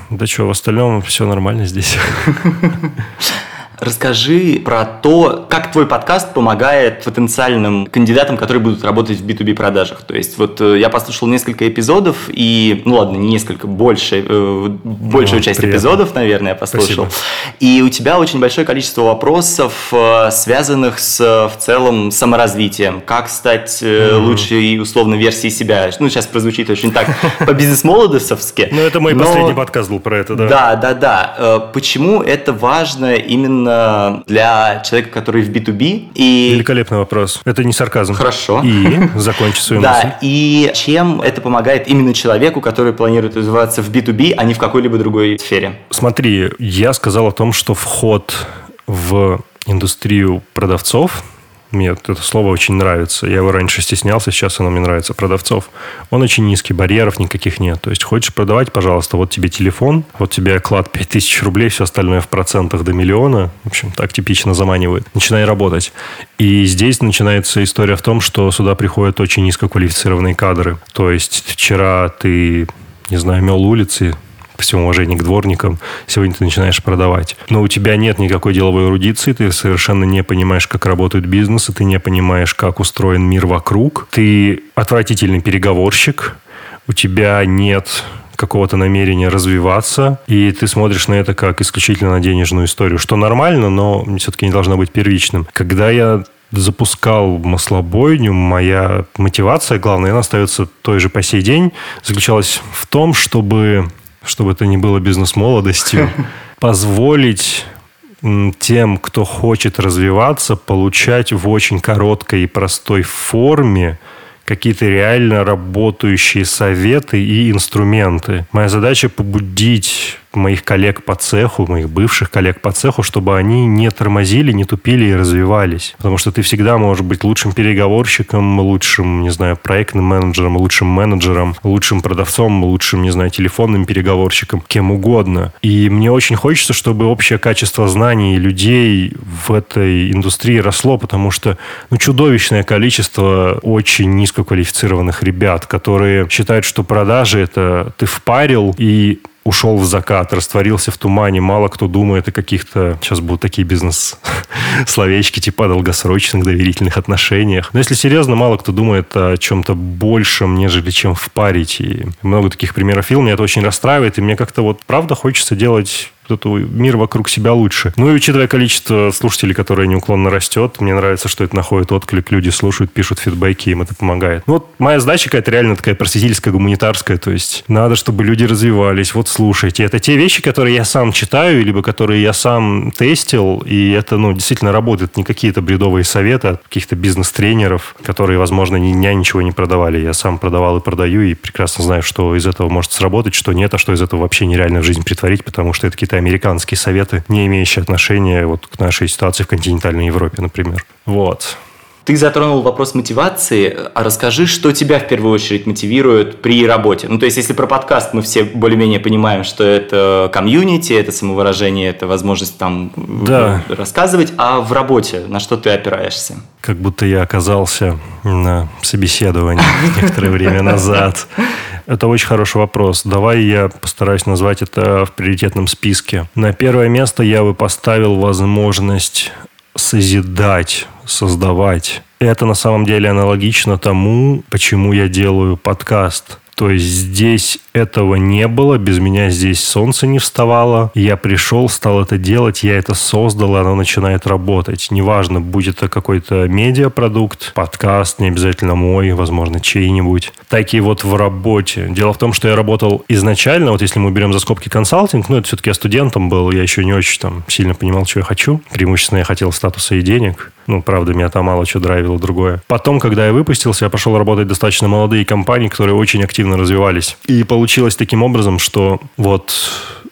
да что, в остальном все нормально здесь. Расскажи про то, как твой подкаст помогает потенциальным кандидатам, которые будут работать в B2B продажах. То есть вот э, я послушал несколько эпизодов и, ну ладно, не несколько, больше, э, большую ну, часть приятно. эпизодов, наверное, я послушал. Спасибо. И у тебя очень большое количество вопросов, э, связанных с в целом саморазвитием. Как стать mm. лучшей условной версией себя. Ну, сейчас прозвучит очень так по бизнес-молодосовски. Ну, это мой последний подкаст был про это, да. Да, да, да. Почему это важно именно именно для человека, который в B2B. И... Великолепный вопрос. Это не сарказм. Хорошо. И закончи свою мысль. Да, и чем это помогает именно человеку, который планирует развиваться в B2B, а не в какой-либо другой сфере? Смотри, я сказал о том, что вход в индустрию продавцов – мне это слово очень нравится. Я его раньше стеснялся, сейчас оно мне нравится. Продавцов. Он очень низкий, барьеров никаких нет. То есть, хочешь продавать, пожалуйста, вот тебе телефон, вот тебе оклад 5000 рублей, все остальное в процентах до миллиона. В общем, так типично заманивает. Начинай работать. И здесь начинается история в том, что сюда приходят очень низкоквалифицированные кадры. То есть, вчера ты не знаю, мел улицы, по всему уважению к дворникам, сегодня ты начинаешь продавать. Но у тебя нет никакой деловой эрудиции, ты совершенно не понимаешь, как работают бизнесы, ты не понимаешь, как устроен мир вокруг, ты отвратительный переговорщик, у тебя нет какого-то намерения развиваться, и ты смотришь на это как исключительно на денежную историю, что нормально, но все-таки не должно быть первичным. Когда я запускал маслобойню, моя мотивация, главная, она остается той же по сей день, заключалась в том, чтобы, чтобы это не было бизнес-молодостью, позволить тем, кто хочет развиваться, получать в очень короткой и простой форме какие-то реально работающие советы и инструменты. Моя задача побудить моих коллег по цеху, моих бывших коллег по цеху, чтобы они не тормозили, не тупили и развивались. Потому что ты всегда можешь быть лучшим переговорщиком, лучшим, не знаю, проектным менеджером, лучшим менеджером, лучшим продавцом, лучшим, не знаю, телефонным переговорщиком, кем угодно. И мне очень хочется, чтобы общее качество знаний людей в этой индустрии росло, потому что ну, чудовищное количество очень низкоквалифицированных ребят, которые считают, что продажи это ты впарил и ушел в закат, растворился в тумане. Мало кто думает о каких-то... Сейчас будут такие бизнес-словечки, типа долгосрочных доверительных отношениях. Но если серьезно, мало кто думает о чем-то большем, нежели чем впарить. И много таких примеров фильм. Меня это очень расстраивает. И мне как-то вот правда хочется делать этот мир вокруг себя лучше. Ну и учитывая количество слушателей, которое неуклонно растет, мне нравится, что это находит отклик, люди слушают, пишут фидбэки, им это помогает. Ну, вот моя задача какая-то реально такая просветительская, гуманитарская, то есть надо, чтобы люди развивались, вот слушайте. Это те вещи, которые я сам читаю, либо которые я сам тестил, и это, ну, действительно работает, не какие-то бредовые советы от каких-то бизнес-тренеров, которые, возможно, ни дня ничего не продавали. Я сам продавал и продаю, и прекрасно знаю, что из этого может сработать, что нет, а что из этого вообще нереально в жизнь притворить, потому что это какие-то американские советы, не имеющие отношения вот к нашей ситуации в континентальной Европе, например. Вот. Ты затронул вопрос мотивации, а расскажи, что тебя в первую очередь мотивирует при работе. Ну, то есть, если про подкаст мы все более-менее понимаем, что это комьюнити, это самовыражение, это возможность там да. рассказывать, а в работе на что ты опираешься? Как будто я оказался на собеседовании некоторое время назад. Это очень хороший вопрос. Давай я постараюсь назвать это в приоритетном списке. На первое место я бы поставил возможность созидать, создавать. Это на самом деле аналогично тому, почему я делаю подкаст. То есть здесь этого не было, без меня здесь солнце не вставало. Я пришел, стал это делать, я это создал, и оно начинает работать. Неважно, будет это какой-то медиапродукт, подкаст, не обязательно мой, возможно, чей-нибудь. Так и вот в работе. Дело в том, что я работал изначально, вот если мы берем за скобки консалтинг, ну, это все-таки я студентом был, я еще не очень там сильно понимал, что я хочу. Преимущественно я хотел статуса и денег. Ну, правда, меня там мало что драйвило другое. Потом, когда я выпустился, я пошел работать в достаточно молодые компании, которые очень активно развивались. И получилось таким образом, что вот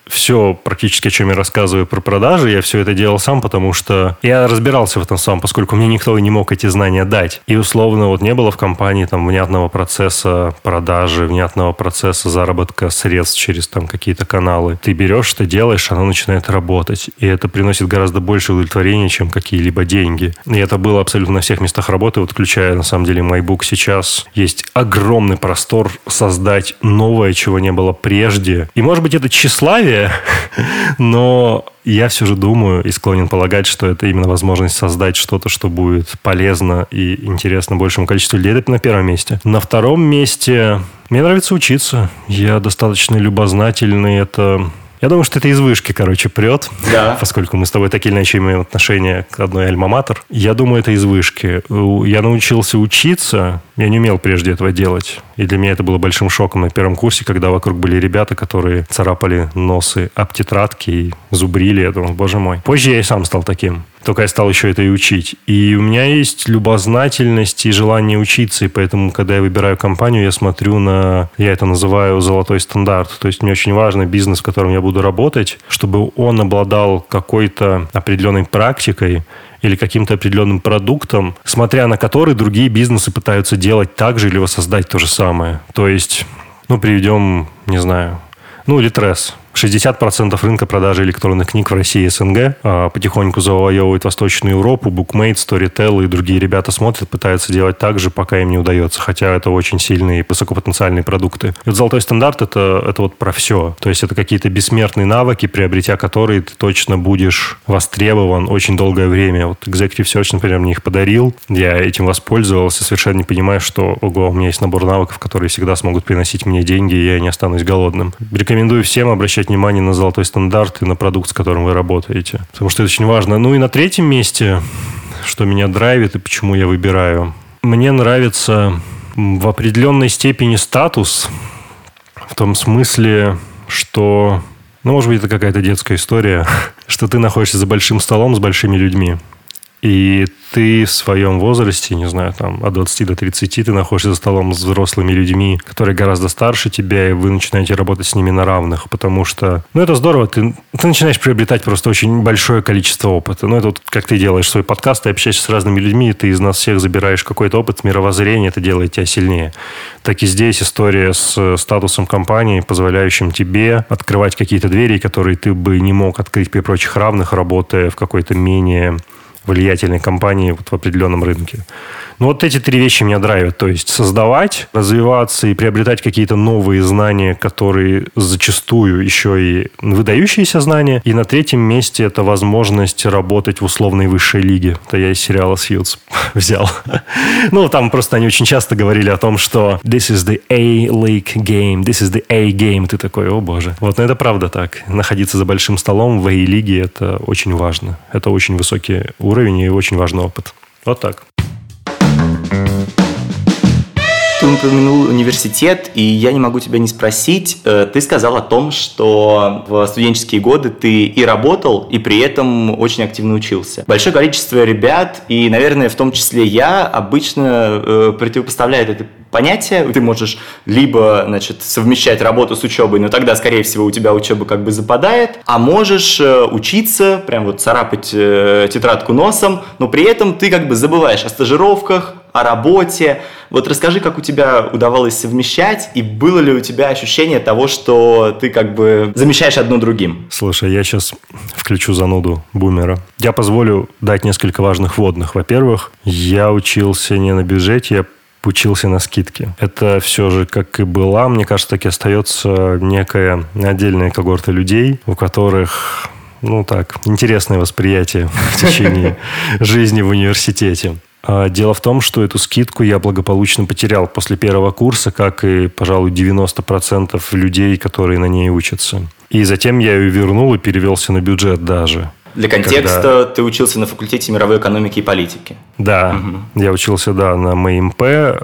все практически, о чем я рассказываю про продажи, я все это делал сам, потому что я разбирался в этом сам, поскольку мне никто не мог эти знания дать. И условно вот не было в компании там внятного процесса продажи, внятного процесса заработка средств через там какие-то каналы. Ты берешь, ты делаешь, оно начинает работать. И это приносит гораздо больше удовлетворения, чем какие-либо деньги. И это было абсолютно на всех местах работы, вот включая на самом деле MyBook сейчас. Есть огромный простор создать новое, чего не было прежде. И может быть это тщеславие, история, но я все же думаю и склонен полагать, что это именно возможность создать что-то, что будет полезно и интересно большему количеству людей. На первом месте. На втором месте мне нравится учиться. Я достаточно любознательный. Это я думаю, что это из вышки, короче, прет. Да. Поскольку мы с тобой так или иначе имеем отношение к одной альма-матер. Я думаю, это из вышки. Я научился учиться. Я не умел прежде этого делать. И для меня это было большим шоком на первом курсе, когда вокруг были ребята, которые царапали носы об тетрадки и зубрили. Я думал, боже мой. Позже я и сам стал таким. Только я стал еще это и учить. И у меня есть любознательность и желание учиться. И поэтому, когда я выбираю компанию, я смотрю на... Я это называю золотой стандарт. То есть мне очень важно бизнес, в котором я буду работать, чтобы он обладал какой-то определенной практикой, или каким-то определенным продуктом, смотря на который другие бизнесы пытаются делать так же или воссоздать то же самое. То есть, ну, приведем, не знаю, ну, Литрес. 60% рынка продажи электронных книг в России и СНГ а, потихоньку завоевывает Восточную Европу, Bookmate, Storytel и другие ребята смотрят, пытаются делать так же, пока им не удается, хотя это очень сильные высокопотенциальные продукты. И вот золотой стандарт это, это вот про все. То есть это какие-то бессмертные навыки, приобретя которые ты точно будешь востребован очень долгое время. Вот Executive Search, например, мне их подарил, я этим воспользовался, совершенно не понимая, что, ого, у меня есть набор навыков, которые всегда смогут приносить мне деньги, и я не останусь голодным. Рекомендую всем обращать обращать внимание на золотой стандарт и на продукт, с которым вы работаете. Потому что это очень важно. Ну и на третьем месте что меня драйвит и почему я выбираю. Мне нравится в определенной степени статус, в том смысле, что, ну, может быть, это какая-то детская история, что ты находишься за большим столом с большими людьми. И ты в своем возрасте, не знаю, там, от 20 до 30, ты находишься за столом с взрослыми людьми, которые гораздо старше тебя, и вы начинаете работать с ними на равных, потому что, ну, это здорово, ты, ты начинаешь приобретать просто очень большое количество опыта. Ну, это вот как ты делаешь свой подкаст, ты общаешься с разными людьми, ты из нас всех забираешь какой-то опыт, мировоззрение, это делает тебя сильнее. Так и здесь история с статусом компании, позволяющим тебе открывать какие-то двери, которые ты бы не мог открыть при прочих равных, работая в какой-то менее влиятельной компании вот в определенном рынке. Ну, вот эти три вещи меня драйвят. То есть создавать, развиваться и приобретать какие-то новые знания, которые зачастую еще и выдающиеся знания. И на третьем месте это возможность работать в условной высшей лиге. Это я из сериала «Сьюз» взял. ну, там просто они очень часто говорили о том, что this is the A-League game, this is the A-game. Ты такой, о боже. Вот, но это правда так. Находиться за большим столом в A-лиге – это очень важно. Это очень высокий уровень и очень важный опыт. Вот так. Ты упомянул университет, и я не могу тебя не спросить. Э, ты сказал о том, что в студенческие годы ты и работал, и при этом очень активно учился. Большое количество ребят, и, наверное, в том числе я, обычно э, противопоставляют это понятие. Ты можешь либо, значит, совмещать работу с учебой, но тогда, скорее всего, у тебя учеба как бы западает, а можешь э, учиться, прям вот царапать тетрадку носом, но при этом ты как бы забываешь о стажировках, о работе. Вот расскажи, как у тебя удавалось совмещать, и было ли у тебя ощущение того, что ты как бы замещаешь одно другим? Слушай, я сейчас включу зануду бумера. Я позволю дать несколько важных вводных. Во-первых, я учился не на бюджете, я учился на скидке. Это все же, как и была, мне кажется, так и остается некая отдельная когорта людей, у которых ну так, интересное восприятие в течение жизни в университете. А, дело в том, что эту скидку я благополучно потерял после первого курса, как и, пожалуй, 90% людей, которые на ней учатся. И затем я ее вернул и перевелся на бюджет даже. Для контекста, когда... ты учился на факультете мировой экономики и политики. Да, угу. я учился, да, на МИМП,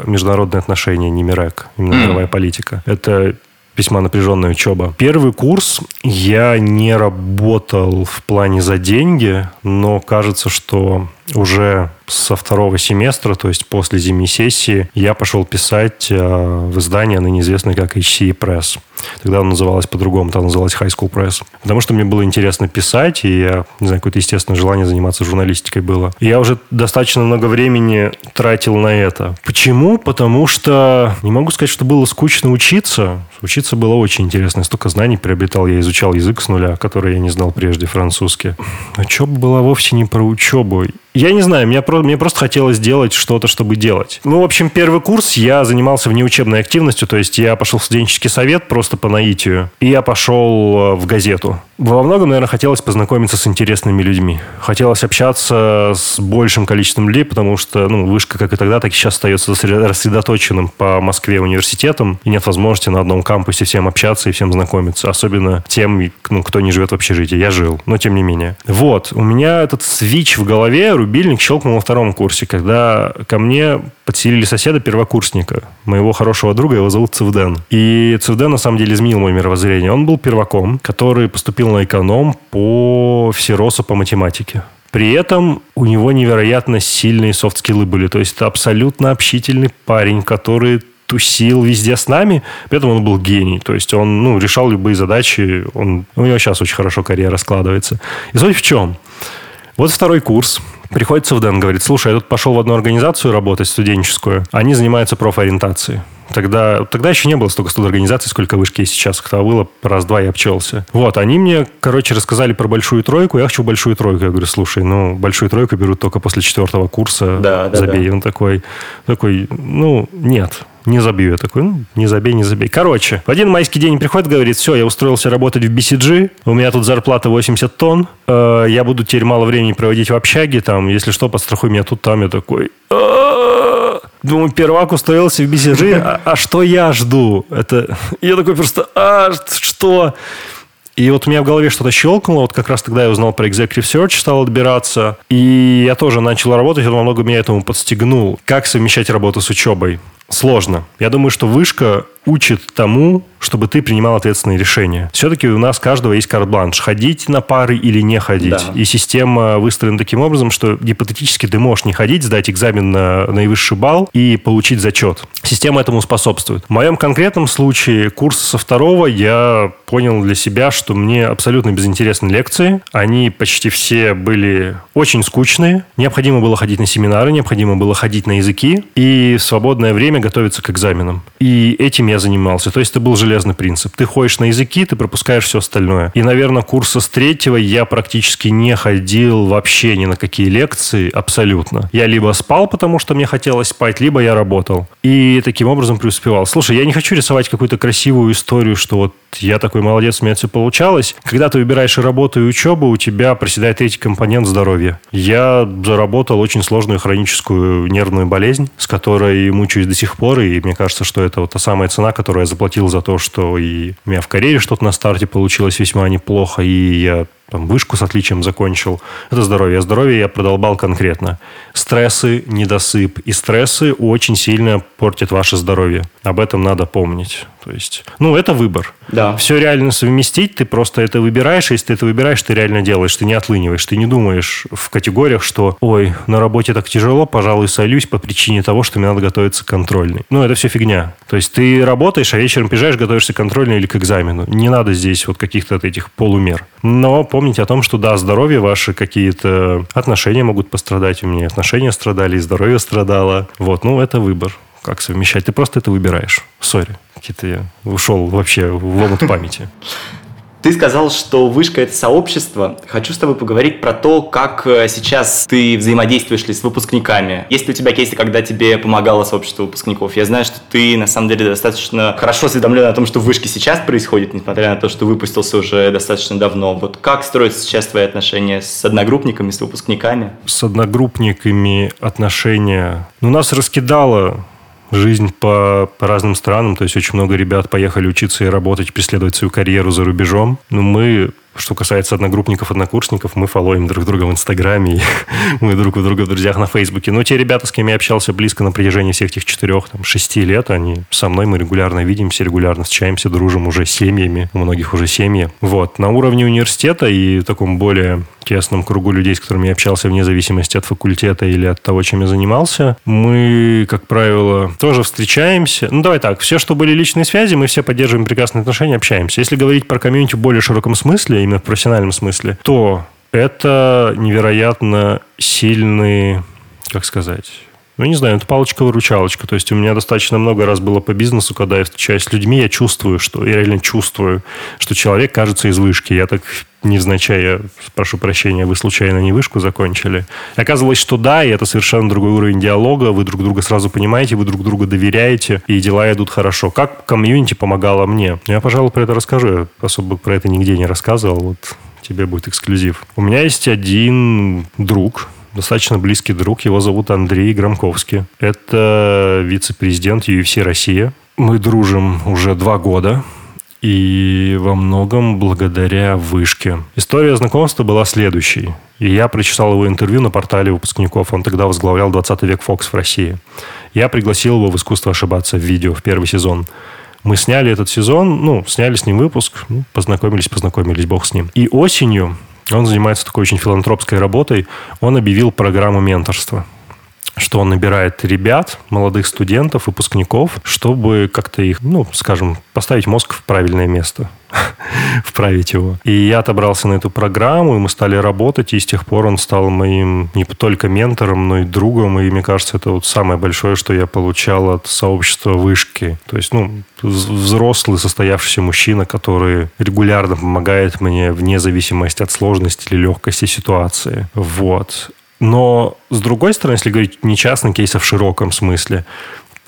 международные отношения, не МИРЭК, именно mm. мировая политика. Это весьма напряженная учеба. Первый курс я не работал в плане за деньги, но кажется, что уже со второго семестра, то есть после зимней сессии, я пошел писать э, в издание, ныне известное как HC Press. Тогда оно называлось по-другому, там называлось High School Press. Потому что мне было интересно писать, и я, не знаю, какое-то естественное желание заниматься журналистикой было. Я уже достаточно много времени тратил на это. Почему? Потому что не могу сказать, что было скучно учиться. Учиться было очень интересно. Столько знаний приобретал. Я изучал язык с нуля, который я не знал прежде, французский. Учеба была вовсе не про учебу. Я не знаю, мне, мне просто хотелось делать что-то, чтобы делать. Ну, в общем, первый курс я занимался внеучебной активностью, то есть я пошел в студенческий совет просто по наитию, и я пошел э, в газету. Во многом, наверное, хотелось познакомиться с интересными людьми. Хотелось общаться с большим количеством людей, потому что, ну, вышка как и тогда, так и сейчас остается рассредоточенным по Москве университетом, и нет возможности на одном кампусе всем общаться и всем знакомиться, особенно тем, ну, кто не живет в общежитии. Я жил, но тем не менее. Вот, у меня этот свич в голове, рубильник щелкнул во втором курсе, когда ко мне подселили соседа первокурсника, моего хорошего друга, его зовут Цивден. И Цивден, на самом деле, изменил мое мировоззрение. Он был перваком, который поступил на эконом по всеросу по математике. При этом у него невероятно сильные софт-скиллы были. То есть это абсолютно общительный парень, который тусил везде с нами, при этом он был гений. То есть он ну, решал любые задачи. Он, у него сейчас очень хорошо карьера складывается. И суть в чем? Вот второй курс. Приходит в Дэн, говорит, слушай, я тут пошел в одну организацию работать, студенческую. Они занимаются профориентацией. Тогда, тогда еще не было столько студорганизаций, сколько вышки есть сейчас. Когда было, раз-два я обчелся. Вот, они мне, короче, рассказали про большую тройку. Я хочу большую тройку. Я говорю, слушай, ну, большую тройку берут только после четвертого курса. Да, да, забей. Да. Он такой, такой, ну, нет, не забью. Я такой, ну, не забей, не забей. Короче, в один майский день приходит, говорит, все, я устроился работать в BCG, у меня тут зарплата 80 тонн, э, я буду теперь мало времени проводить в общаге, там, если что, подстрахуй меня тут, там. Я такой, Думаю, первак устроился в BCG, а, а что я жду? Это... Я такой просто, а что? И вот у меня в голове что-то щелкнуло, вот как раз тогда я узнал про Executive Search, стал отбираться, и я тоже начал работать, он много меня этому подстегнул. Как совмещать работу с учебой? Сложно. Я думаю, что вышка учит тому, чтобы ты принимал ответственные решения. Все-таки у нас каждого есть карт-бланш. Ходить на пары или не ходить. Да. И система выстроена таким образом, что гипотетически ты можешь не ходить, сдать экзамен на наивысший балл и получить зачет. Система этому способствует. В моем конкретном случае курс со второго я понял для себя, что мне абсолютно безинтересны лекции. Они почти все были очень скучные. Необходимо было ходить на семинары, необходимо было ходить на языки и в свободное время готовиться к экзаменам. И этим я занимался. То есть это был железный принцип. Ты ходишь на языки, ты пропускаешь все остальное. И, наверное, курса с третьего я практически не ходил вообще ни на какие лекции, абсолютно. Я либо спал, потому что мне хотелось спать, либо я работал. И таким образом преуспевал. Слушай, я не хочу рисовать какую-то красивую историю, что вот я такой молодец, у меня все получалось. Когда ты выбираешь и работу, и учебу, у тебя проседает третий компонент здоровья. Я заработал очень сложную хроническую нервную болезнь, с которой мучаюсь до сих пор, и мне кажется, что это вот та самая цена, которую я заплатил за то, что и у меня в карьере что-то на старте получилось весьма неплохо, и я там, вышку с отличием закончил. Это здоровье. А здоровье я продолбал конкретно. Стрессы, недосып и стрессы очень сильно портят ваше здоровье. Об этом надо помнить. То есть, ну, это выбор. Да. Все реально совместить, ты просто это выбираешь, если ты это выбираешь, ты реально делаешь, ты не отлыниваешь, ты не думаешь в категориях, что, ой, на работе так тяжело, пожалуй, солюсь по причине того, что мне надо готовиться к контрольной. Ну, это все фигня. То есть ты работаешь, а вечером приезжаешь, готовишься к контрольной или к экзамену. Не надо здесь вот каких-то этих полумер. Но помните о том, что да, здоровье ваши какие-то отношения могут пострадать. У меня отношения страдали, и здоровье страдало. Вот, ну, это выбор как совмещать. Ты просто это выбираешь. Сори, какие-то я ушел вообще в омут памяти. Ты сказал, что вышка – это сообщество. Хочу с тобой поговорить про то, как э, сейчас ты взаимодействуешь ли с выпускниками. Есть ли у тебя кейсы, когда тебе помогало сообщество выпускников? Я знаю, что ты, на самом деле, достаточно хорошо осведомлен о том, что в вышке сейчас происходит, несмотря на то, что выпустился уже достаточно давно. Вот как строятся сейчас твои отношения с одногруппниками, с выпускниками? С одногруппниками отношения... Ну, нас раскидало жизнь по, по разным странам. То есть очень много ребят поехали учиться и работать, преследовать свою карьеру за рубежом. Но мы что касается одногруппников, однокурсников, мы фолловим друг друга в Инстаграме, мы друг у друга в друзьях на Фейсбуке. Но те ребята, с кем я общался близко на протяжении всех этих четырех, там, шести лет, они со мной, мы регулярно видимся, регулярно встречаемся, дружим уже семьями, у многих уже семьи. Вот. На уровне университета и таком более тесном кругу людей, с которыми я общался вне зависимости от факультета или от того, чем я занимался, мы, как правило, тоже встречаемся. Ну, давай так, все, что были личные связи, мы все поддерживаем прекрасные отношения, общаемся. Если говорить про комьюнити в более широком смысле, именно в профессиональном смысле, то это невероятно сильный, как сказать, ну, не знаю, это палочка-выручалочка. То есть у меня достаточно много раз было по бизнесу, когда я встречаюсь с людьми, я чувствую, что я реально чувствую, что человек кажется из вышки. Я так невзначай, я прошу прощения, вы случайно не вышку закончили. И оказывалось, что да, и это совершенно другой уровень диалога, вы друг друга сразу понимаете, вы друг друга доверяете, и дела идут хорошо. Как комьюнити помогало мне? Я, пожалуй, про это расскажу. Я особо про это нигде не рассказывал. Вот тебе будет эксклюзив. У меня есть один друг, достаточно близкий друг. Его зовут Андрей Громковский. Это вице-президент UFC Россия. Мы дружим уже два года. И во многом благодаря вышке. История знакомства была следующей. И я прочитал его интервью на портале выпускников. Он тогда возглавлял 20 век Фокс в России. Я пригласил его в «Искусство ошибаться» в видео в первый сезон. Мы сняли этот сезон, ну, сняли с ним выпуск, ну, познакомились, познакомились, бог с ним. И осенью он занимается такой очень филантропской работой. Он объявил программу менторства что он набирает ребят, молодых студентов, выпускников, чтобы как-то их, ну, скажем, поставить мозг в правильное место, вправить его. И я отобрался на эту программу, и мы стали работать, и с тех пор он стал моим не только ментором, но и другом, и мне кажется, это вот самое большое, что я получал от сообщества вышки. То есть, ну, взрослый, состоявшийся мужчина, который регулярно помогает мне вне зависимости от сложности или легкости ситуации. Вот. Но, с другой стороны, если говорить не частный кейс, а в широком смысле,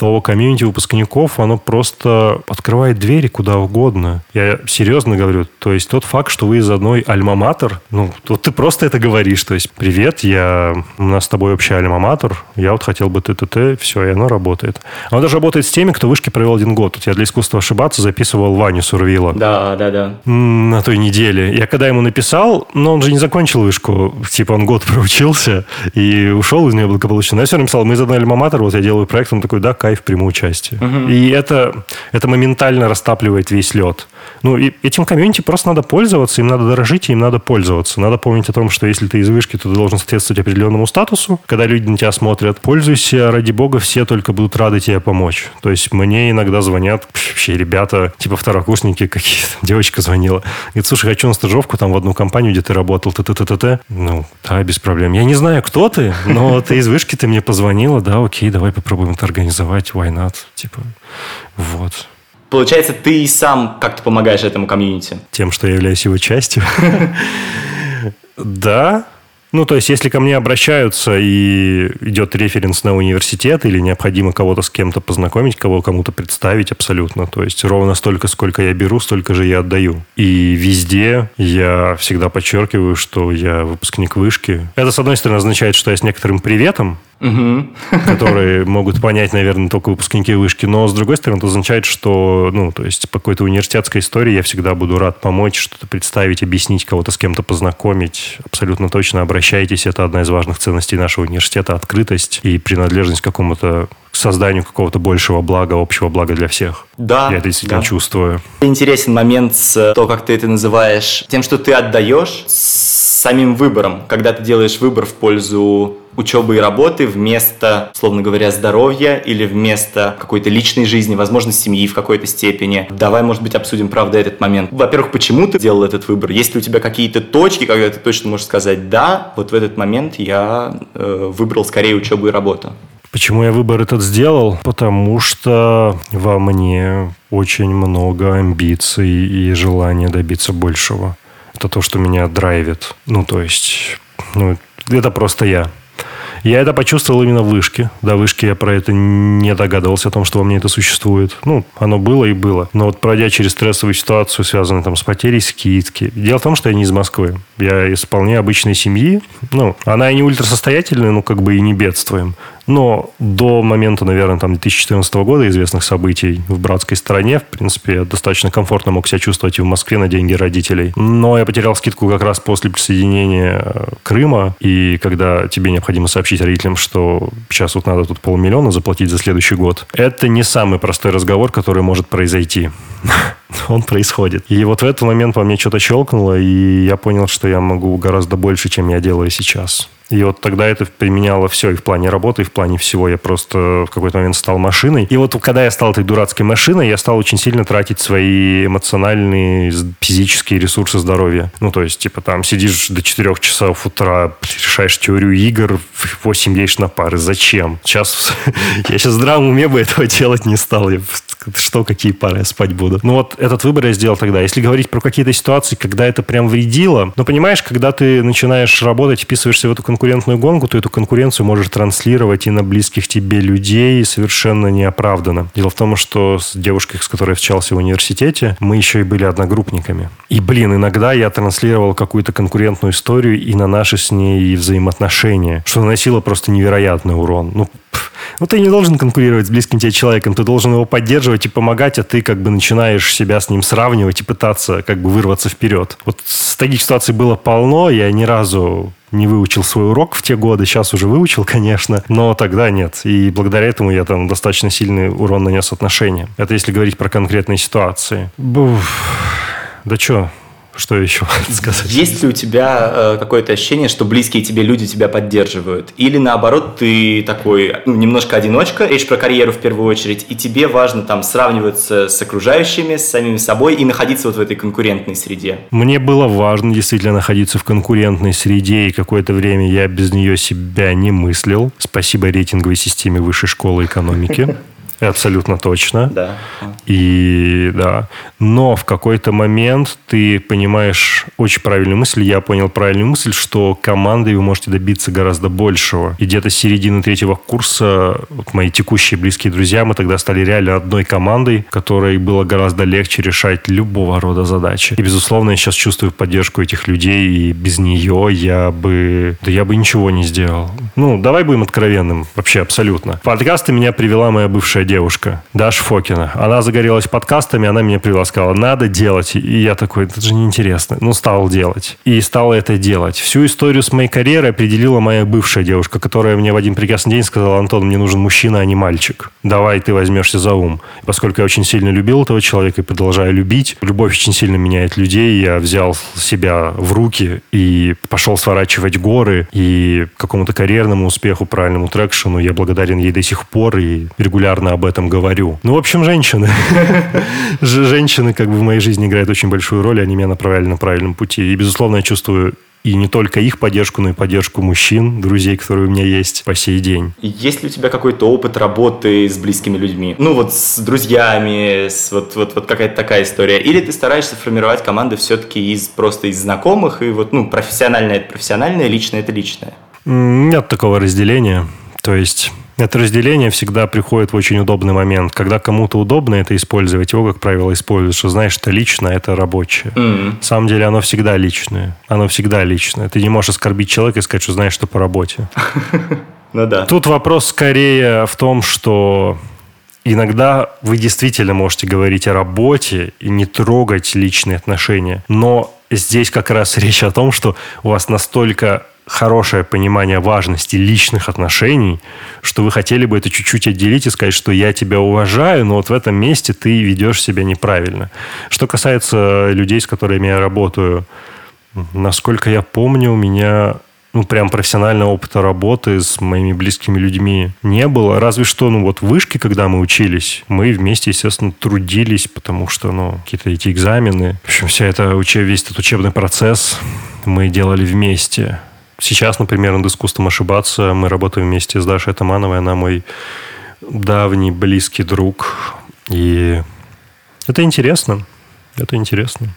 то комьюнити выпускников, оно просто открывает двери куда угодно. Я серьезно говорю. То есть тот факт, что вы из одной альма-матер, ну, вот ты просто это говоришь. То есть, привет, я, у нас с тобой общий альма-матер, я вот хотел бы т-т-т, все, и оно работает. Оно даже работает с теми, кто вышки провел один год. Вот я для искусства ошибаться записывал Ваню Сурвила. Да, да, да. На той неделе. Я когда ему написал, но он же не закончил вышку, типа он год проучился и ушел из нее благополучно. Но я все равно написал, мы из одной альма-матер, вот я делаю проект, он такой, да, кайф, приму участие. Угу. И это, это моментально растапливает весь лед. Ну, и этим комьюнити просто надо пользоваться, им надо дорожить, и им надо пользоваться. Надо помнить о том, что если ты из вышки, то ты должен соответствовать определенному статусу. Когда люди на тебя смотрят, пользуйся, ради бога, все только будут рады тебе помочь. То есть мне иногда звонят вообще ребята, типа второкурсники какие-то. Девочка звонила. Говорит, слушай, хочу на стажировку там в одну компанию, где ты работал, т т т т т Ну, да, без проблем. Я не знаю, кто ты, но ты из вышки, ты мне позвонила, да, окей, давай попробуем это организовать, why not? Типа, вот. Получается, ты сам как-то помогаешь этому комьюнити? Тем, что я являюсь его частью. Да, ну, то есть, если ко мне обращаются и идет референс на университет или необходимо кого-то с кем-то познакомить, кого кому-то представить абсолютно. То есть, ровно столько, сколько я беру, столько же я отдаю. И везде я всегда подчеркиваю, что я выпускник вышки. Это, с одной стороны, означает, что я с некоторым приветом, которые могут понять, наверное, только выпускники вышки. Но, с другой стороны, это означает, что, ну, то есть, по какой-то университетской истории я всегда буду рад помочь, что-то представить, объяснить, кого-то с кем-то познакомить. Абсолютно точно обращаетесь, это одна из важных ценностей нашего университета, открытость и принадлежность к какому-то созданию какого-то большего блага, общего блага для всех. Да. Я это действительно да. чувствую. Интересен момент с то, как ты это называешь, тем, что ты отдаешь с самим выбором, когда ты делаешь выбор в пользу учебы и работы вместо, словно говоря, здоровья или вместо какой-то личной жизни, возможно, семьи в какой-то степени. Давай, может быть, обсудим, правда, этот момент. Во-первых, почему ты делал этот выбор? Есть ли у тебя какие-то точки, когда ты точно можешь сказать, да, вот в этот момент я э, выбрал скорее учебу и работу? Почему я выбор этот сделал? Потому что во мне очень много амбиций и желания добиться большего. Это то, что меня драйвит. Ну, то есть, ну, это просто я. Я это почувствовал именно в вышке. До вышки я про это не догадывался о том, что во мне это существует. Ну, оно было и было. Но вот пройдя через стрессовую ситуацию, связанную там с потерей скидки. Дело в том, что я не из Москвы. Я из вполне обычной семьи. Ну, она и не ультрасостоятельная, но как бы и не бедствуем. Но до момента, наверное, там 2014 года известных событий в братской стране, в принципе, я достаточно комфортно мог себя чувствовать и в Москве на деньги родителей. Но я потерял скидку как раз после присоединения э, Крыма, и когда тебе необходимо сообщить родителям, что сейчас вот надо тут полмиллиона заплатить за следующий год, это не самый простой разговор, который может произойти. Он происходит. И вот в этот момент по мне что-то щелкнуло, и я понял, что я могу гораздо больше, чем я делаю сейчас. И вот тогда это применяло все и в плане работы, и в плане всего. Я просто в какой-то момент стал машиной. И вот когда я стал этой дурацкой машиной, я стал очень сильно тратить свои эмоциональные, физические ресурсы здоровья. Ну, то есть, типа, там сидишь до 4 часов утра, решаешь теорию игр, 8 едешь на пары. Зачем? Сейчас я сейчас в здравом уме бы этого делать не стал. Я, что, какие пары я спать буду? Ну, вот этот выбор я сделал тогда. Если говорить про какие-то ситуации, когда это прям вредило, ну, понимаешь, когда ты начинаешь работать, вписываешься в эту конкуренцию, конкурентную гонку, то эту конкуренцию можешь транслировать и на близких тебе людей совершенно неоправданно. Дело в том, что с девушкой, с которой я встречался в университете, мы еще и были одногруппниками. И, блин, иногда я транслировал какую-то конкурентную историю и на наши с ней взаимоотношения, что наносило просто невероятный урон. Ну, ну, ты не должен конкурировать с близким тебе человеком, ты должен его поддерживать и помогать, а ты как бы начинаешь себя с ним сравнивать и пытаться как бы вырваться вперед. Вот таких ситуаций было полно, я ни разу не выучил свой урок в те годы, сейчас уже выучил, конечно, но тогда нет. И благодаря этому я там достаточно сильный урон нанес отношениям. Это если говорить про конкретные ситуации. Буф. Да что, что еще сказать? Есть ли у тебя э, какое-то ощущение, что близкие тебе люди тебя поддерживают? Или наоборот, ты такой ну, немножко одиночка, речь про карьеру в первую очередь, и тебе важно там сравниваться с окружающими, с самими собой и находиться вот в этой конкурентной среде? Мне было важно действительно находиться в конкурентной среде, и какое-то время я без нее себя не мыслил. Спасибо рейтинговой системе высшей школы экономики. Абсолютно точно. Да. И да. Но в какой-то момент ты понимаешь очень правильную мысль, я понял правильную мысль, что командой вы можете добиться гораздо большего. И где-то с середины третьего курса вот мои текущие близкие друзья, мы тогда стали реально одной командой, которой было гораздо легче решать любого рода задачи. И, безусловно, я сейчас чувствую поддержку этих людей, и без нее я бы... Да я бы ничего не сделал. Ну, давай будем откровенным. Вообще, абсолютно. В подкасты меня привела моя бывшая девушка, Даша Фокина. Она загорелась подкастами, она меня привела, сказала, надо делать. И я такой, это же неинтересно. Ну, стал делать. И стал это делать. Всю историю с моей карьерой определила моя бывшая девушка, которая мне в один прекрасный день сказала, Антон, мне нужен мужчина, а не мальчик. Давай ты возьмешься за ум. Поскольку я очень сильно любил этого человека и продолжаю любить, любовь очень сильно меняет людей. Я взял себя в руки и пошел сворачивать горы. И какому-то карьерному успеху, правильному трекшену я благодарен ей до сих пор и регулярно об этом говорю. Ну, в общем, женщины. Женщины как бы в моей жизни играют очень большую роль, они меня направляли на правильном пути. И, безусловно, я чувствую и не только их поддержку, но и поддержку мужчин, друзей, которые у меня есть по сей день. Есть ли у тебя какой-то опыт работы с близкими людьми? Ну вот с друзьями, с вот, вот, вот какая-то такая история. Или ты стараешься формировать команды все-таки из просто из знакомых, и вот, ну, профессиональное это профессиональное, личное это личное? Нет такого разделения. То есть это разделение всегда приходит в очень удобный момент. Когда кому-то удобно это использовать, его, как правило, используют, что знаешь, что лично, это рабочее. Mm-hmm. На самом деле оно всегда личное. Оно всегда личное. Ты не можешь оскорбить человека и сказать, что знаешь, что по работе. Ну да. Тут вопрос скорее в том, что иногда вы действительно можете говорить о работе и не трогать личные отношения. Но здесь как раз речь о том, что у вас настолько хорошее понимание важности личных отношений, что вы хотели бы это чуть-чуть отделить и сказать, что я тебя уважаю, но вот в этом месте ты ведешь себя неправильно. Что касается людей, с которыми я работаю, насколько я помню, у меня ну, прям профессионального опыта работы с моими близкими людьми не было. Разве что, ну, вот в вышке, когда мы учились, мы вместе, естественно, трудились, потому что, ну, какие-то эти экзамены. В общем, вся эта, весь этот учебный процесс мы делали вместе. Сейчас, например, над искусством ошибаться мы работаем вместе с Дашей Атамановой. Она мой давний близкий друг. И это интересно. Это интересно.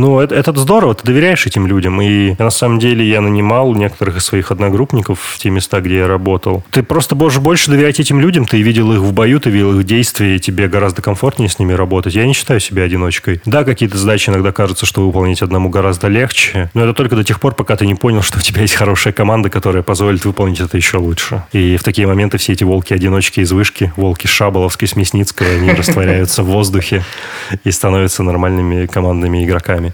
Ну, это, это здорово, ты доверяешь этим людям. И на самом деле я нанимал некоторых из своих одногруппников в те места, где я работал. Ты просто можешь больше доверять этим людям, ты видел их в бою, ты видел их действия, и тебе гораздо комфортнее с ними работать. Я не считаю себя одиночкой. Да, какие-то задачи иногда кажется, что выполнить одному гораздо легче, но это только до тех пор, пока ты не понял, что у тебя есть хорошая команда, которая позволит выполнить это еще лучше. И в такие моменты все эти волки-одиночки из вышки, волки Шаболовской, Смесницкого, они растворяются в воздухе и становятся нормальными командными игроками.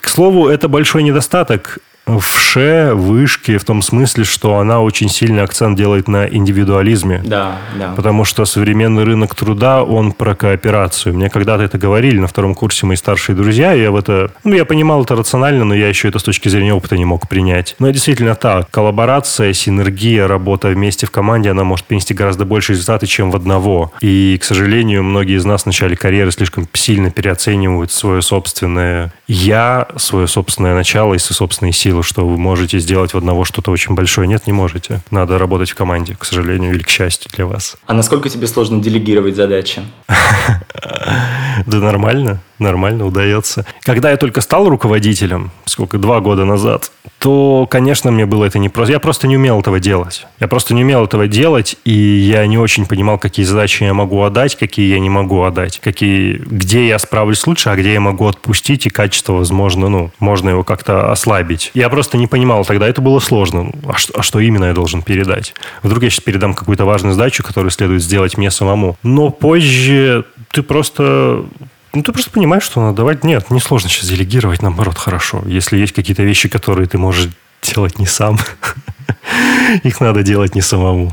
К слову, это большой недостаток в ше, вышке, в том смысле, что она очень сильный акцент делает на индивидуализме. Да, да. Потому что современный рынок труда, он про кооперацию. Мне когда-то это говорили на втором курсе мои старшие друзья, и я в это... Ну, я понимал это рационально, но я еще это с точки зрения опыта не мог принять. Но действительно так. Коллаборация, синергия, работа вместе в команде, она может принести гораздо больше результаты, чем в одного. И, к сожалению, многие из нас в начале карьеры слишком сильно переоценивают свое собственное «я», свое собственное начало и свои собственные силы силу, что вы можете сделать в одного что-то очень большое. Нет, не можете. Надо работать в команде, к сожалению, или к счастью для вас. А насколько тебе сложно делегировать задачи? Да нормально, нормально удается. Когда я только стал руководителем, сколько, два года назад, то, конечно, мне было это не просто. Я просто не умел этого делать. Я просто не умел этого делать, и я не очень понимал, какие задачи я могу отдать, какие я не могу отдать, какие, где я справлюсь лучше, а где я могу отпустить, и качество, возможно, ну, можно его как-то ослабить. Я просто не понимал тогда, это было сложно. А что, а что именно я должен передать? Вдруг я сейчас передам какую-то важную задачу, которую следует сделать мне самому. Но позже ты просто ну, ты просто понимаешь, что надо давать. Нет, не сложно сейчас делегировать, наоборот, хорошо. Если есть какие-то вещи, которые ты можешь делать не сам, их надо делать не самому.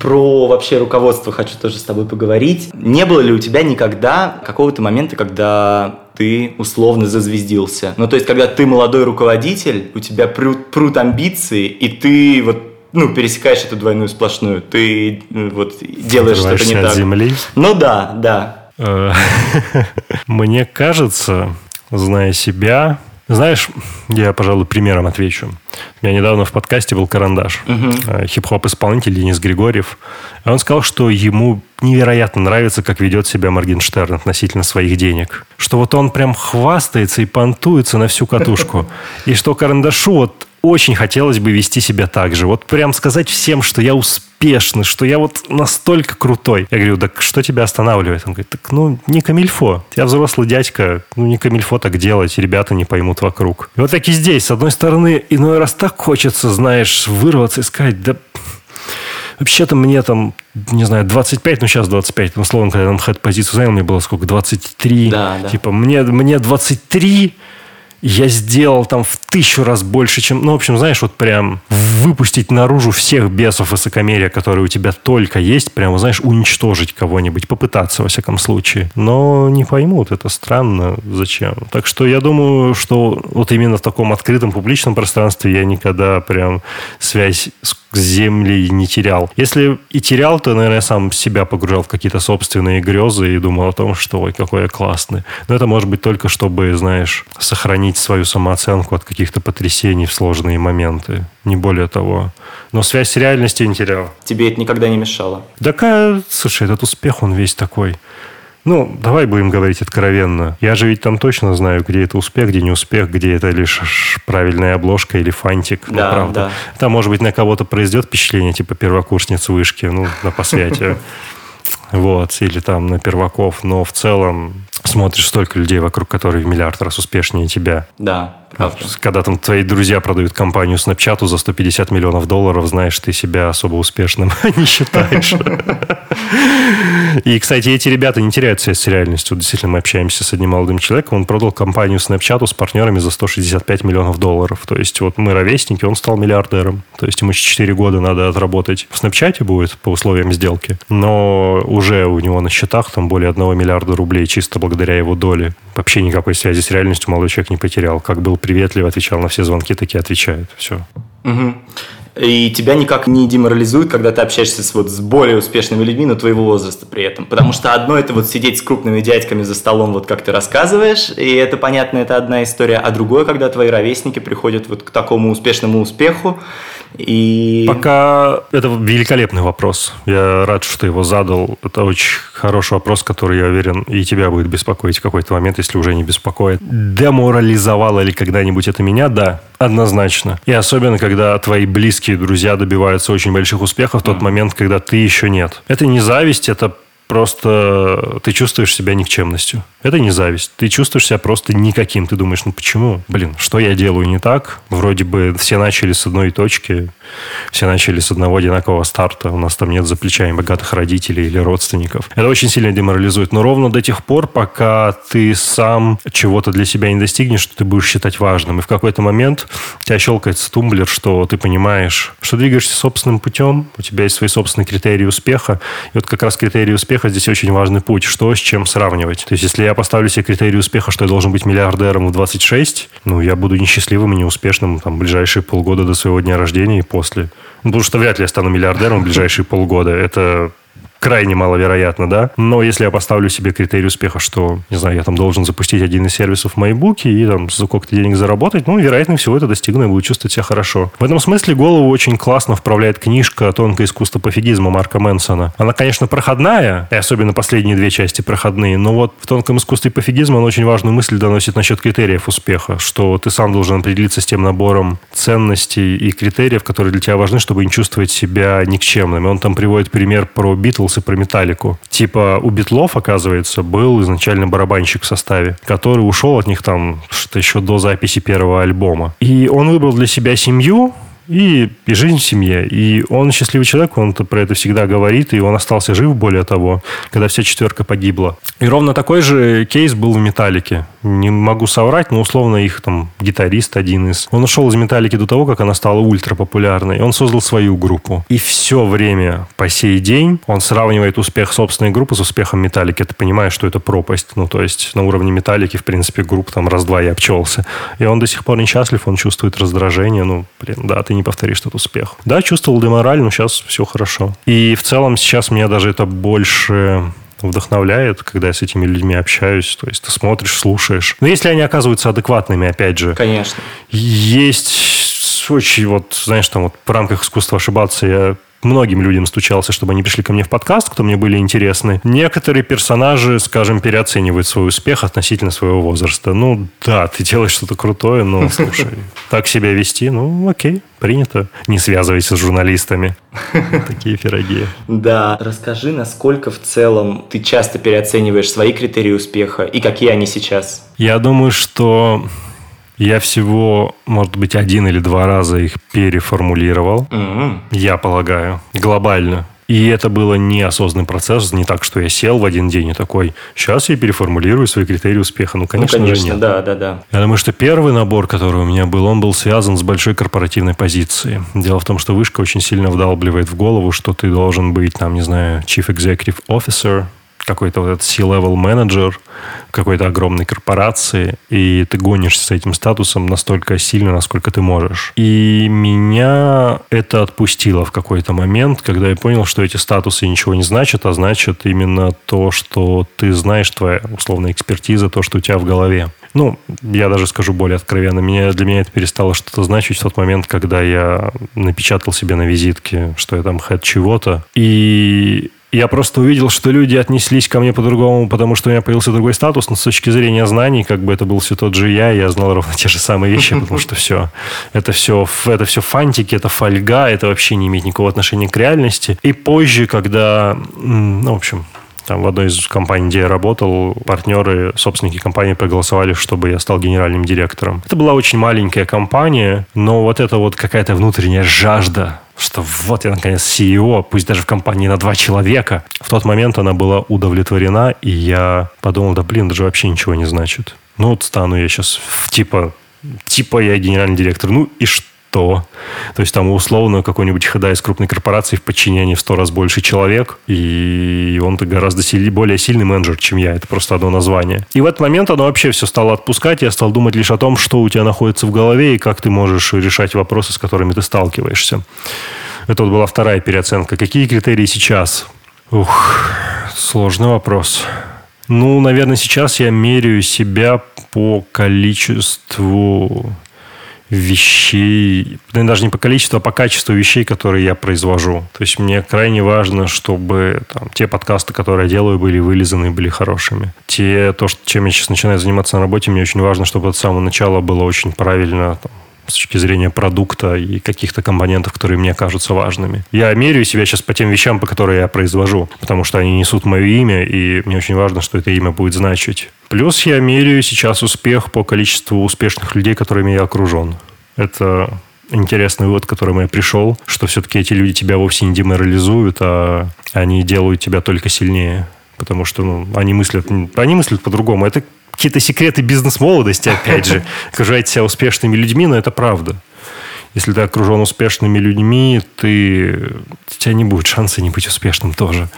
Про вообще руководство хочу тоже с тобой поговорить. Не было ли у тебя никогда какого-то момента, когда ты условно зазвездился? Ну, то есть, когда ты молодой руководитель, у тебя прут, прут амбиции, и ты вот ну, пересекаешь эту двойную сплошную, ты ну, вот делаешь что-то не так. земли? Ну да, да. Э, мне кажется, зная себя, Знаешь, я, пожалуй, примером отвечу. У меня недавно в подкасте был Карандаш, угу. хип-хоп-исполнитель Денис Григорьев. И он сказал, что ему невероятно нравится, как ведет себя Моргенштерн относительно своих денег. Что вот он прям хвастается и понтуется на всю катушку. И что Карандашу вот очень хотелось бы вести себя так же. Вот прям сказать всем, что я успешный, что я вот настолько крутой. Я говорю, так что тебя останавливает? Он говорит, так ну не камильфо. Я взрослый дядька, ну не камильфо так делать, ребята не поймут вокруг. И вот так и здесь. С одной стороны, иной раз так хочется, знаешь, вырваться и сказать, да Вообще-то мне там, не знаю, 25, ну сейчас 25, ну, условно, когда я там хэт-позицию занял, мне было сколько, 23. Да, да. Типа, мне, мне 23, я сделал там в тысячу раз больше, чем... Ну, в общем, знаешь, вот прям выпустить наружу всех бесов высокомерия, которые у тебя только есть, прямо, знаешь, уничтожить кого-нибудь, попытаться, во всяком случае. Но не поймут, это странно, зачем. Так что я думаю, что вот именно в таком открытом публичном пространстве я никогда прям связь с земли не терял. Если и терял, то, наверное, сам себя погружал в какие-то собственные грезы и думал о том, что ой, какой я классный. Но это может быть только, чтобы, знаешь, сохранить свою самооценку от каких-то потрясений в сложные моменты. Не более того. Но связь с реальностью не терял. Тебе это никогда не мешало? Да, слушай, этот успех, он весь такой. Ну, давай будем говорить откровенно. Я же ведь там точно знаю, где это успех, где не успех, где это лишь правильная обложка или фантик. Ну, да, ну, правда. Да. Там, может быть, на кого-то произойдет впечатление, типа первокурсницы вышки, ну, на посвятие. Вот, или там на перваков. Но в целом смотришь столько людей вокруг, которые в миллиард раз успешнее тебя. Да, правда. Когда там твои друзья продают компанию Snapchat за 150 миллионов долларов, знаешь, ты себя особо успешным не считаешь. И, кстати, эти ребята не теряют связь с реальностью. Действительно, мы общаемся с одним молодым человеком. Он продал компанию Snapchat с партнерами за 165 миллионов долларов. То есть вот мы ровесники, он стал миллиардером. То есть ему 4 года надо отработать. В Snapchat будет по условиям сделки. Но уже у него на счетах там более 1 миллиарда рублей чисто благодаря его доле. Вообще никакой связи с реальностью молодой человек не потерял. Как был приветлив, отвечал на все звонки, так и отвечает. Все. Угу и тебя никак не деморализует, когда ты общаешься с, вот, с более успешными людьми, но твоего возраста при этом. Потому что одно это вот сидеть с крупными дядьками за столом, вот как ты рассказываешь, и это понятно, это одна история, а другое, когда твои ровесники приходят вот к такому успешному успеху, и... Пока это великолепный вопрос. Я рад, что ты его задал. Это очень хороший вопрос, который, я уверен, и тебя будет беспокоить в какой-то момент, если уже не беспокоит. Деморализовало ли когда-нибудь это меня? Да, однозначно. И особенно, когда твои близкие друзья добиваются очень больших успехов в тот момент, когда ты еще нет. Это не зависть, это просто ты чувствуешь себя никчемностью. Это не зависть. Ты чувствуешь себя просто никаким. Ты думаешь, ну почему? Блин, что я делаю не так? Вроде бы все начали с одной точки, все начали с одного одинакового старта. У нас там нет за плечами богатых родителей или родственников. Это очень сильно деморализует. Но ровно до тех пор, пока ты сам чего-то для себя не достигнешь, что ты будешь считать важным. И в какой-то момент у тебя щелкается тумблер, что ты понимаешь, что двигаешься собственным путем, у тебя есть свои собственные критерии успеха. И вот как раз критерии успеха успеха здесь очень важный путь. Что с чем сравнивать? То есть, если я поставлю себе критерий успеха, что я должен быть миллиардером в 26, ну, я буду несчастливым и неуспешным там ближайшие полгода до своего дня рождения и после. Ну, потому что вряд ли я стану миллиардером в ближайшие полгода. Это крайне маловероятно, да. Но если я поставлю себе критерий успеха, что, не знаю, я там должен запустить один из сервисов в Майбуке и там за сколько-то денег заработать, ну, вероятно всего это достигну и буду чувствовать себя хорошо. В этом смысле голову очень классно вправляет книжка «Тонкое искусство пофигизма» Марка Мэнсона. Она, конечно, проходная, и особенно последние две части проходные, но вот в «Тонком искусстве пофигизма» он очень важную мысль доносит насчет критериев успеха, что ты сам должен определиться с тем набором ценностей и критериев, которые для тебя важны, чтобы не чувствовать себя никчемным. Он там приводит пример про Битлз, Битлз про Металлику. Типа у Битлов, оказывается, был изначально барабанщик в составе, который ушел от них там что-то еще до записи первого альбома. И он выбрал для себя семью, и, и жизнь в семье. И он счастливый человек, он про это всегда говорит, и он остался жив, более того, когда вся четверка погибла. И ровно такой же кейс был в «Металлике». Не могу соврать, но условно их там гитарист один из. Он ушел из «Металлики» до того, как она стала ультра популярной. Он создал свою группу. И все время по сей день он сравнивает успех собственной группы с успехом «Металлики». Ты понимаешь, что это пропасть. Ну, то есть на уровне «Металлики», в принципе, группа там раз-два и обчелся. И он до сих пор несчастлив, он чувствует раздражение. Ну, блин, да, ты не повторишь этот успех. Да, чувствовал демораль, но сейчас все хорошо. И в целом сейчас меня даже это больше вдохновляет, когда я с этими людьми общаюсь. То есть ты смотришь, слушаешь. Но если они оказываются адекватными, опять же. Конечно. Есть очень вот, знаешь, там вот в рамках искусства ошибаться я многим людям стучался, чтобы они пришли ко мне в подкаст, кто мне были интересны. Некоторые персонажи, скажем, переоценивают свой успех относительно своего возраста. Ну, да, ты делаешь что-то крутое, но, слушай, так себя вести, ну, окей, принято. Не связывайся с журналистами. Такие пироги. Да. Расскажи, насколько в целом ты часто переоцениваешь свои критерии успеха и какие они сейчас? Я думаю, что я всего, может быть, один или два раза их переформулировал. Mm-hmm. Я полагаю. Глобально. И это было неосознанный процесс, не так, что я сел в один день и такой, сейчас я переформулирую свои критерии успеха. Ну, конечно, ну, конечно же нет. да, да, да. Я думаю, что первый набор, который у меня был, он был связан с большой корпоративной позицией. Дело в том, что вышка очень сильно вдалбливает в голову, что ты должен быть, там, не знаю, chief executive officer, какой-то вот этот C-level менеджер какой-то огромной корпорации, и ты гонишься с этим статусом настолько сильно, насколько ты можешь. И меня это отпустило в какой-то момент, когда я понял, что эти статусы ничего не значат, а значат именно то, что ты знаешь, твоя условная экспертиза, то, что у тебя в голове. Ну, я даже скажу более откровенно, меня, для меня это перестало что-то значить в тот момент, когда я напечатал себе на визитке, что я там хэд чего-то. И я просто увидел, что люди отнеслись ко мне по-другому, потому что у меня появился другой статус, но с точки зрения знаний, как бы это был все тот же я, я знал ровно те же самые вещи, потому что все, это все, это все фантики, это фольга, это вообще не имеет никакого отношения к реальности. И позже, когда, ну, в общем, там в одной из компаний, где я работал, партнеры, собственники компании проголосовали, чтобы я стал генеральным директором. Это была очень маленькая компания, но вот это вот какая-то внутренняя жажда что вот я, наконец, CEO, пусть даже в компании на два человека. В тот момент она была удовлетворена, и я подумал, да блин, даже вообще ничего не значит. Ну вот стану я сейчас типа, типа я генеральный директор. Ну и что? То. То есть там условно какой-нибудь хода из крупной корпорации в подчинении в сто раз больше человек, и он-то гораздо сильнее, более сильный менеджер, чем я. Это просто одно название. И в этот момент оно вообще все стало отпускать, я стал думать лишь о том, что у тебя находится в голове и как ты можешь решать вопросы, с которыми ты сталкиваешься. Это вот была вторая переоценка. Какие критерии сейчас? Ух, сложный вопрос. Ну, наверное, сейчас я меряю себя по количеству вещей, даже не по количеству, а по качеству вещей, которые я произвожу. То есть мне крайне важно, чтобы там, те подкасты, которые я делаю, были вылизаны, были хорошими. Те, то, что, чем я сейчас начинаю заниматься на работе, мне очень важно, чтобы от самого начала было очень правильно там, с точки зрения продукта и каких-то компонентов, которые мне кажутся важными. Я меряю себя сейчас по тем вещам, по которым я произвожу, потому что они несут мое имя, и мне очень важно, что это имя будет значить. Плюс я меряю сейчас успех по количеству успешных людей, которыми я окружен. Это интересный вывод, к которому я пришел, что все-таки эти люди тебя вовсе не деморализуют, а они делают тебя только сильнее. Потому что ну, они мыслят, они мыслят по-другому. Это какие-то секреты бизнес-молодости, опять же. Окружаете себя успешными людьми, но это правда. Если ты окружен успешными людьми, ты... у тебя не будет шанса не быть успешным тоже.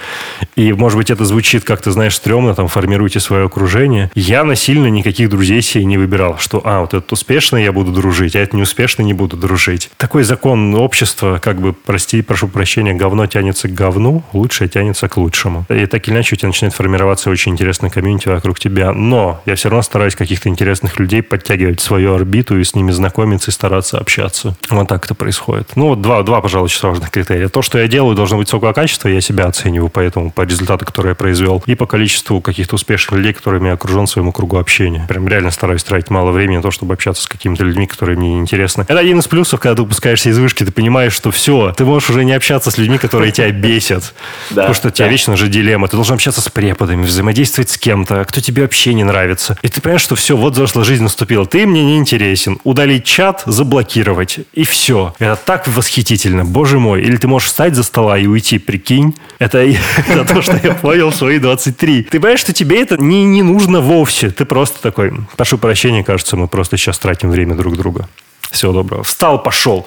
И, может быть, это звучит как-то, знаешь, стрёмно, там, формируйте свое окружение. Я насильно никаких друзей себе не выбирал, что, а, вот этот успешный я буду дружить, а этот неуспешный не буду дружить. Такой закон общества, как бы, прости, прошу прощения, говно тянется к говну, лучшее тянется к лучшему. И так или иначе у тебя начинает формироваться очень интересный комьюнити вокруг тебя. Но я все равно стараюсь каких-то интересных людей подтягивать в свою орбиту и с ними знакомиться и стараться общаться. Вот так это происходит. Ну, вот два, два, пожалуй, очень важных критерия. То, что я делаю, должно быть высокого качества, я себя оцениваю поэтому по результату, который я произвел, и по количеству каких-то успешных людей, которыми я окружен своему кругу общения. Прям реально стараюсь тратить мало времени на то, чтобы общаться с какими-то людьми, которые мне неинтересны. Это один из плюсов, когда ты выпускаешься из вышки, ты понимаешь, что все, ты можешь уже не общаться с людьми, которые тебя бесят. Потому что у тебя вечно же дилемма. Ты должен общаться с преподами, взаимодействовать с кем-то, кто тебе вообще не нравится. И ты понимаешь, что все, вот взрослая жизнь наступила. Ты мне не интересен. Удалить чат, заблокировать. И все. Это так восхитительно, боже мой. Или ты можешь встать за стола и уйти, прикинь. Это, это то, что я понял в свои 23. Ты понимаешь, что тебе это не, не нужно вовсе. Ты просто такой, прошу прощения, кажется, мы просто сейчас тратим время друг друга. Всего доброго. Встал, пошел.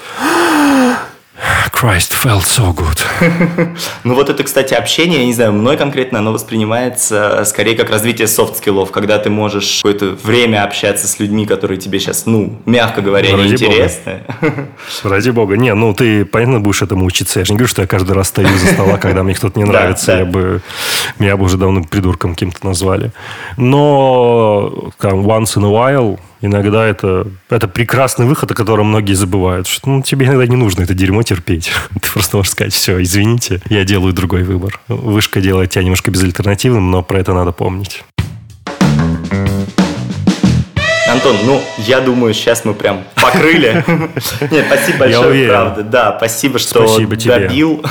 Christ felt so good. ну вот это, кстати, общение, я не знаю, мной конкретно оно воспринимается скорее как развитие софт-скиллов, когда ты можешь какое-то время общаться с людьми, которые тебе сейчас, ну, мягко говоря, Ради неинтересны. Бога. Ради бога. Не, ну ты, понятно, будешь этому учиться. Я же не говорю, что я каждый раз встаю из-за стола, когда мне кто-то не нравится. Я бы, меня бы уже давно придурком каким-то назвали. Но там, once in a while иногда это, это прекрасный выход, о котором многие забывают. Что ну, тебе иногда не нужно это дерьмо терпеть. Ты просто можешь сказать, все, извините, я делаю другой выбор. Вышка делает тебя немножко безальтернативным, но про это надо помнить. Антон, ну, я думаю, сейчас мы прям покрыли. Нет, спасибо большое, правда. Да, спасибо, что добил.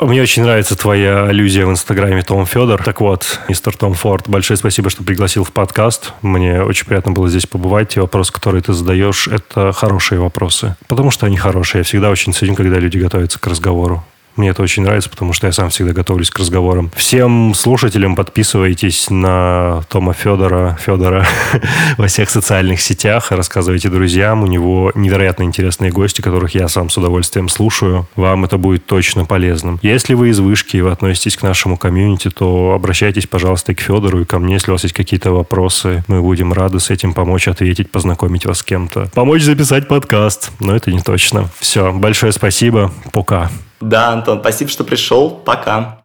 Мне очень нравится твоя аллюзия в Инстаграме Том Федор. Так вот, мистер Том Форд, большое спасибо, что пригласил в подкаст. Мне очень приятно было здесь побывать. Те вопросы, которые ты задаешь, это хорошие вопросы. Потому что они хорошие. Я всегда очень ценю, когда люди готовятся к разговору. Мне это очень нравится, потому что я сам всегда готовлюсь к разговорам. Всем слушателям подписывайтесь на Тома Федора, Федора во всех социальных сетях, рассказывайте друзьям. У него невероятно интересные гости, которых я сам с удовольствием слушаю. Вам это будет точно полезным. Если вы из вышки и вы относитесь к нашему комьюнити, то обращайтесь, пожалуйста, к Федору и ко мне, если у вас есть какие-то вопросы. Мы будем рады с этим помочь, ответить, познакомить вас с кем-то. Помочь записать подкаст. Но это не точно. Все, большое спасибо. Пока. Да, Антон, спасибо, что пришел. Пока.